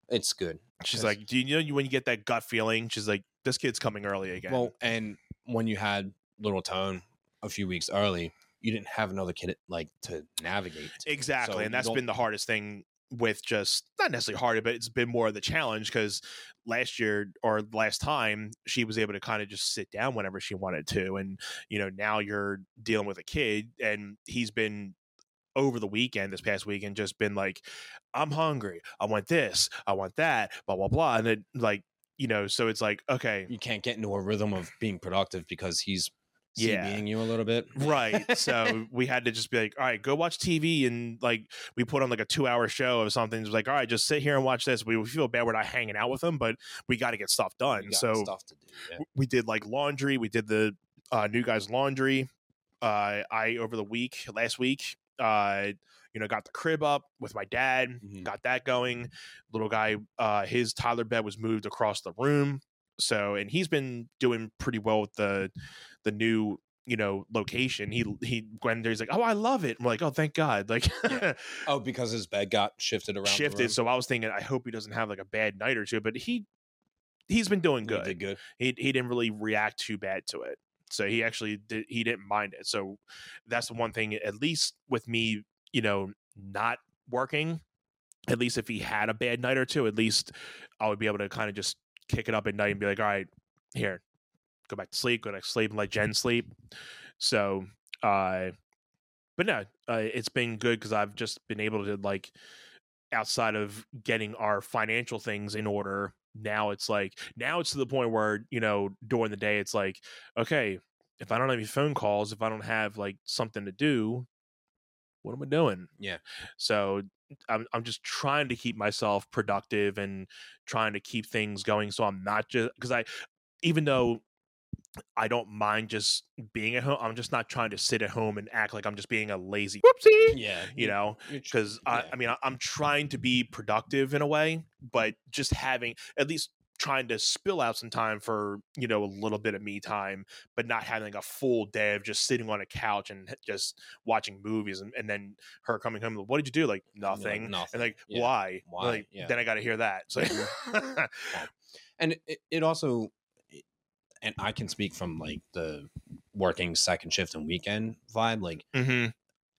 It's good. She's like, do you know you when you get that gut feeling? She's like, this kid's coming early again. Well, and when you had little Tone a few weeks early, you didn't have another kid like to navigate. to. exactly, So and that's been the hardest thing with just not necessarily harder, but it's been more of the challenge because last year or last time she was able to kind of just sit down whenever she wanted to, and you know now you're dealing with a kid, and he's been over the weekend this past weekend just been like i'm hungry i want this i want that blah blah blah and it like you know so it's like okay you can't get into a rhythm of being productive because he's Yeah. CBing you a little bit. right so we had to just be like all right go watch tv and like we put on like a two hour show of something it was like all right just sit here and watch this we, feel bad we're not hanging out with them but we got to get stuff done so stuff do. Yeah. we did like laundry we did the uh, new guys laundry uh, i over the week last week uh, you know got the crib up with my dad Mhm. got that going little guy uh, his toddler bed was moved across the room so and he's been doing pretty well with the the new you know location he he went there he's like oh i love it i'm like oh thank god like Yeah. Oh, because his bed got shifted around. shifted so i was thinking i hope he doesn't have like a bad night or two but he he's been doing He good did good. he he didn't really react too bad to it. So he actually did, he didn't mind it. So that's the one thing at least with me, you know, not working at least if he had a bad night or two, at least I would be able to kind of just kick it up at night and be like, all right, here, go back to sleep, go back to sleep, and let Jen sleep. So, uh, but no, uh, it's been good because I've just been able to like outside of getting our financial things in order. Now it's like now it's to the point where you know during the day it's like okay if I don't have any phone calls if I don't have like something to do what am I doing? Yeah. So I'm I'm just trying to keep myself productive and trying to keep things going so I'm not just because I even though I don't mind just being at home. I'm just not trying to sit at home and act like I'm just being a lazy whoopsie. Yeah, You know, you're tr- because I, yeah. I mean, I, I'm trying to be productive in a way, but just having at least trying to spill out some time for you know a little bit of me time, but not having like a full day of just sitting on a couch and just watching movies, and, and then her coming home. What did you do? Like And you're nothing. nothing. And like Yeah. why? Why? Like Yeah. then I got to hear that. So mm-hmm. and it, it also and i can speak from like the working second shift and weekend vibe like Mhm.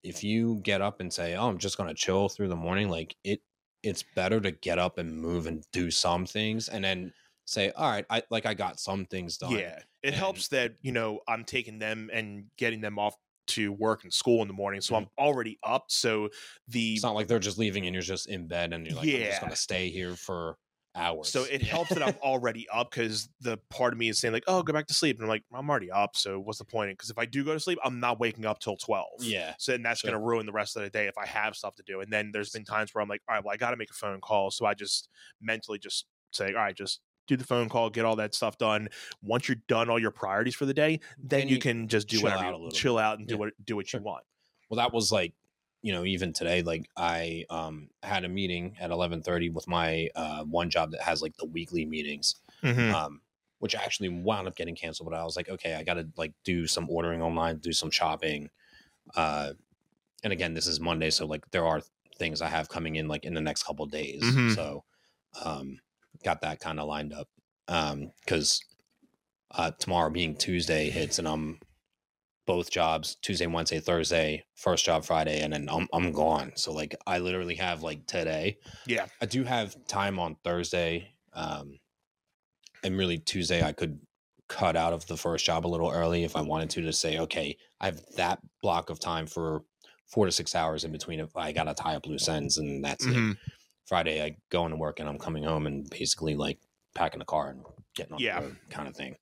if you get up and say oh i'm just gonna chill through the morning like it it's better to get up and move and do some things and then say all right i like i got some things done Yeah, it And- helps that you know I'm taking them and getting them off to work and school in the morning, so Mhm. I'm already up. So the it's not like they're just leaving and you're just in bed and you're like i'm Yeah. just gonna stay here for hours so it helps that I'm already up because the part of me is saying like, oh, go back to sleep, and I'm like, I'm already up, so what's the point? Because if I do go to sleep, I'm not waking up till twelve. yeah So and that's Sure. going to ruin the rest of the day if I have stuff to do. And then there's been times where I'm like, all right, well, I got to make a phone call. So I just mentally just say, all right, just do the phone call, get all that stuff done. Once you're done all your priorities for the day, then, Then you, you can just do chill whatever, out you, a little chill bit. out and do what do what Sure. you want. well that was like you know even today like i um had a meeting at 11:30 with my uh one job that has like the weekly meetings Mm-hmm. um which actually wound up getting canceled but i was like okay i gotta like do some ordering online do some shopping uh and again this is monday so like there are things i have coming in like in the next couple of days Mhm. so um got that kind of lined up um because uh tomorrow being tuesday hits and i'm both jobs Tuesday, Wednesday, Thursday, first job Friday, and then I'm I'm gone. So like I literally have like today. Yeah. I do have time on Thursday. Um and really Tuesday I could cut out of the first job a little early if I wanted to to say, okay, I have that block of time for four to six hours in between if I gotta tie up loose ends and that's it. Mhm. Friday I go into work and I'm coming home and basically like packing the car and getting on Yeah. the road kind of thing.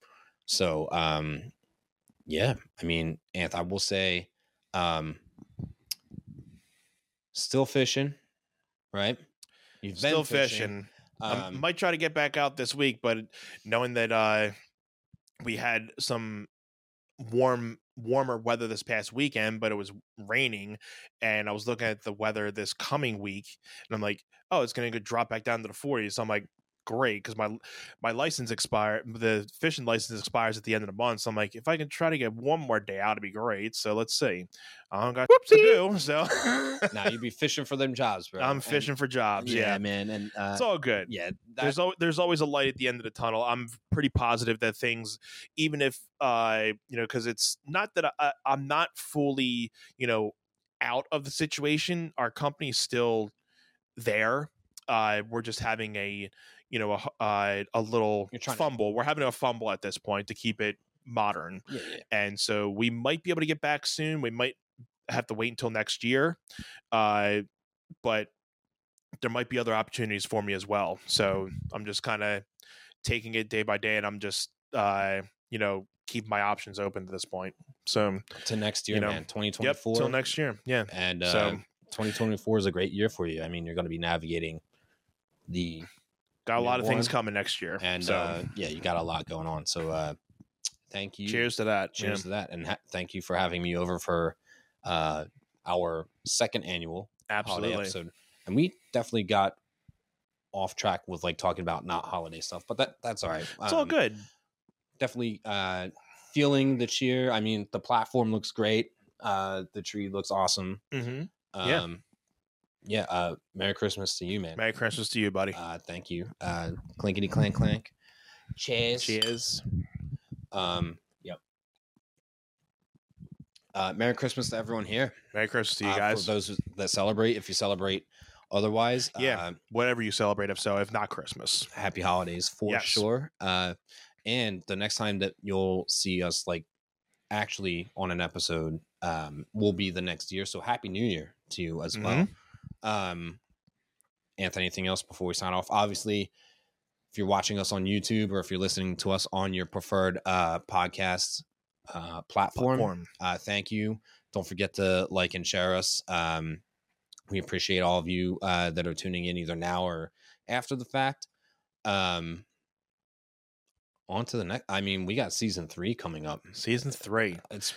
So um yeah, I mean, Anth, I will say um still fishing, right? You've Still fishing. I Um, might try to get back out this week, but knowing that uh, we had some warm warmer weather this past weekend, but it was raining, and I was looking at the weather this coming week, and I'm like, oh, it's going to drop back down to the 40s. So I'm like, great, because my my license expire, the fishing license expires at the end of the month. So I'm like, if I can try to get one more day out, it'd be great. So let's see. I don't got to do, so now you'd be fishing for them jobs, bro. I'm And- fishing for jobs. Yeah, man, and uh, it's all good yeah, that, there's al- there's always a light at the end of the tunnel. I'm pretty positive that things, even if uh you know, because it's not that I, I'm not fully you know out of the situation. Our company's still there. Uh, we're just having a you know a uh, a little You're to- fumble. We're having a fumble at this point to keep it modern, yeah, yeah. and so we might be able to get back soon. We might have to wait until next year, uh, but there might be other opportunities for me as well. So I'm just kind of taking it day by day, and I'm just uh, you know keep my options open at this point. So to next year, you know, man. yep, 2024. till next year. Yeah. And uh, So 2024 is a great year for you. I mean, you're going to be navigating the got a lot of things coming next year. and so uh, yeah, you got a lot going on. So uh, thank you. cheers to that. Cheers Yeah. to that, and ha- thank you for having me over for uh, our second annual holiday episode. And we definitely got off track with like talking about not holiday stuff, but that that's all right. It's all Um, good. Definitely uh, feeling the cheer. I mean, the platform looks great. Uh, the tree looks awesome. hmm Um, Yeah. Yeah. Uh, Merry Christmas to you, man. Merry Christmas to you, buddy. Uh, thank you. Uh, clinkety clank clank. Cheers. Cheers. Um, yep. Uh, Merry Christmas to everyone here. Merry Christmas to you Uh, guys. For those that celebrate, if you celebrate otherwise, Yeah. uh, Whatever you celebrate, if so, if not Christmas. happy holidays for Yes. sure. Uh, and the next time that you'll see us like actually on an episode um, will be the next year. So happy New Year to you as well. Um, Anthony, anything else before we sign off? Obviously, if you're watching us on YouTube or if you're listening to us on your preferred uh, podcast uh, platform, Platform. uh, thank you. Don't forget to like and share us. Um, we appreciate all of you uh, that are tuning in either now or after the fact. Um, on to the next. I mean, we got season three coming up. Season three. It's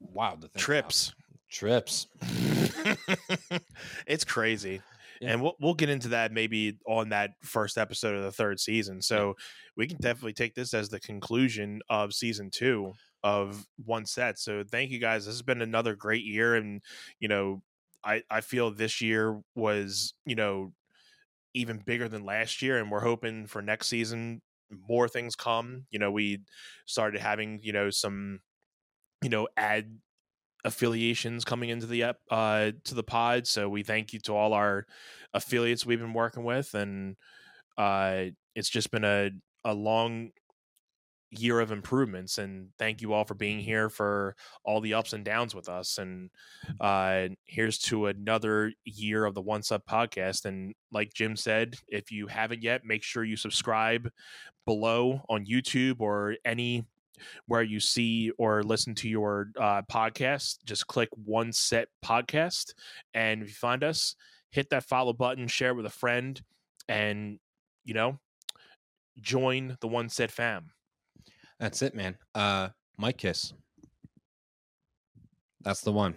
wild to think about. Trips. it's crazy. Yeah. And we'll we'll get into that maybe on that first episode of the third season. So we can definitely take this as the conclusion of season two of one set. So thank you guys. This has been another great year, and you know, I I feel this year was you know even bigger than last year, and we're hoping for next season more things come. You know, we started having you know some you know ad affiliations coming into the uh to the pod so we thank you to all our affiliates we've been working with and uh it's just been a a long year of improvements and thank you all for being here for all the ups and downs with us and uh here's to another year of the one set podcast and like jim said if you haven't yet make sure you subscribe below on youtube or any where you see or listen to your uh, podcast. Just click one set podcast. And if you find us, hit that follow button, share it with a friend, and, you know, join the one set fam. That's it, man. Uh, Mike Kiss. That's the one.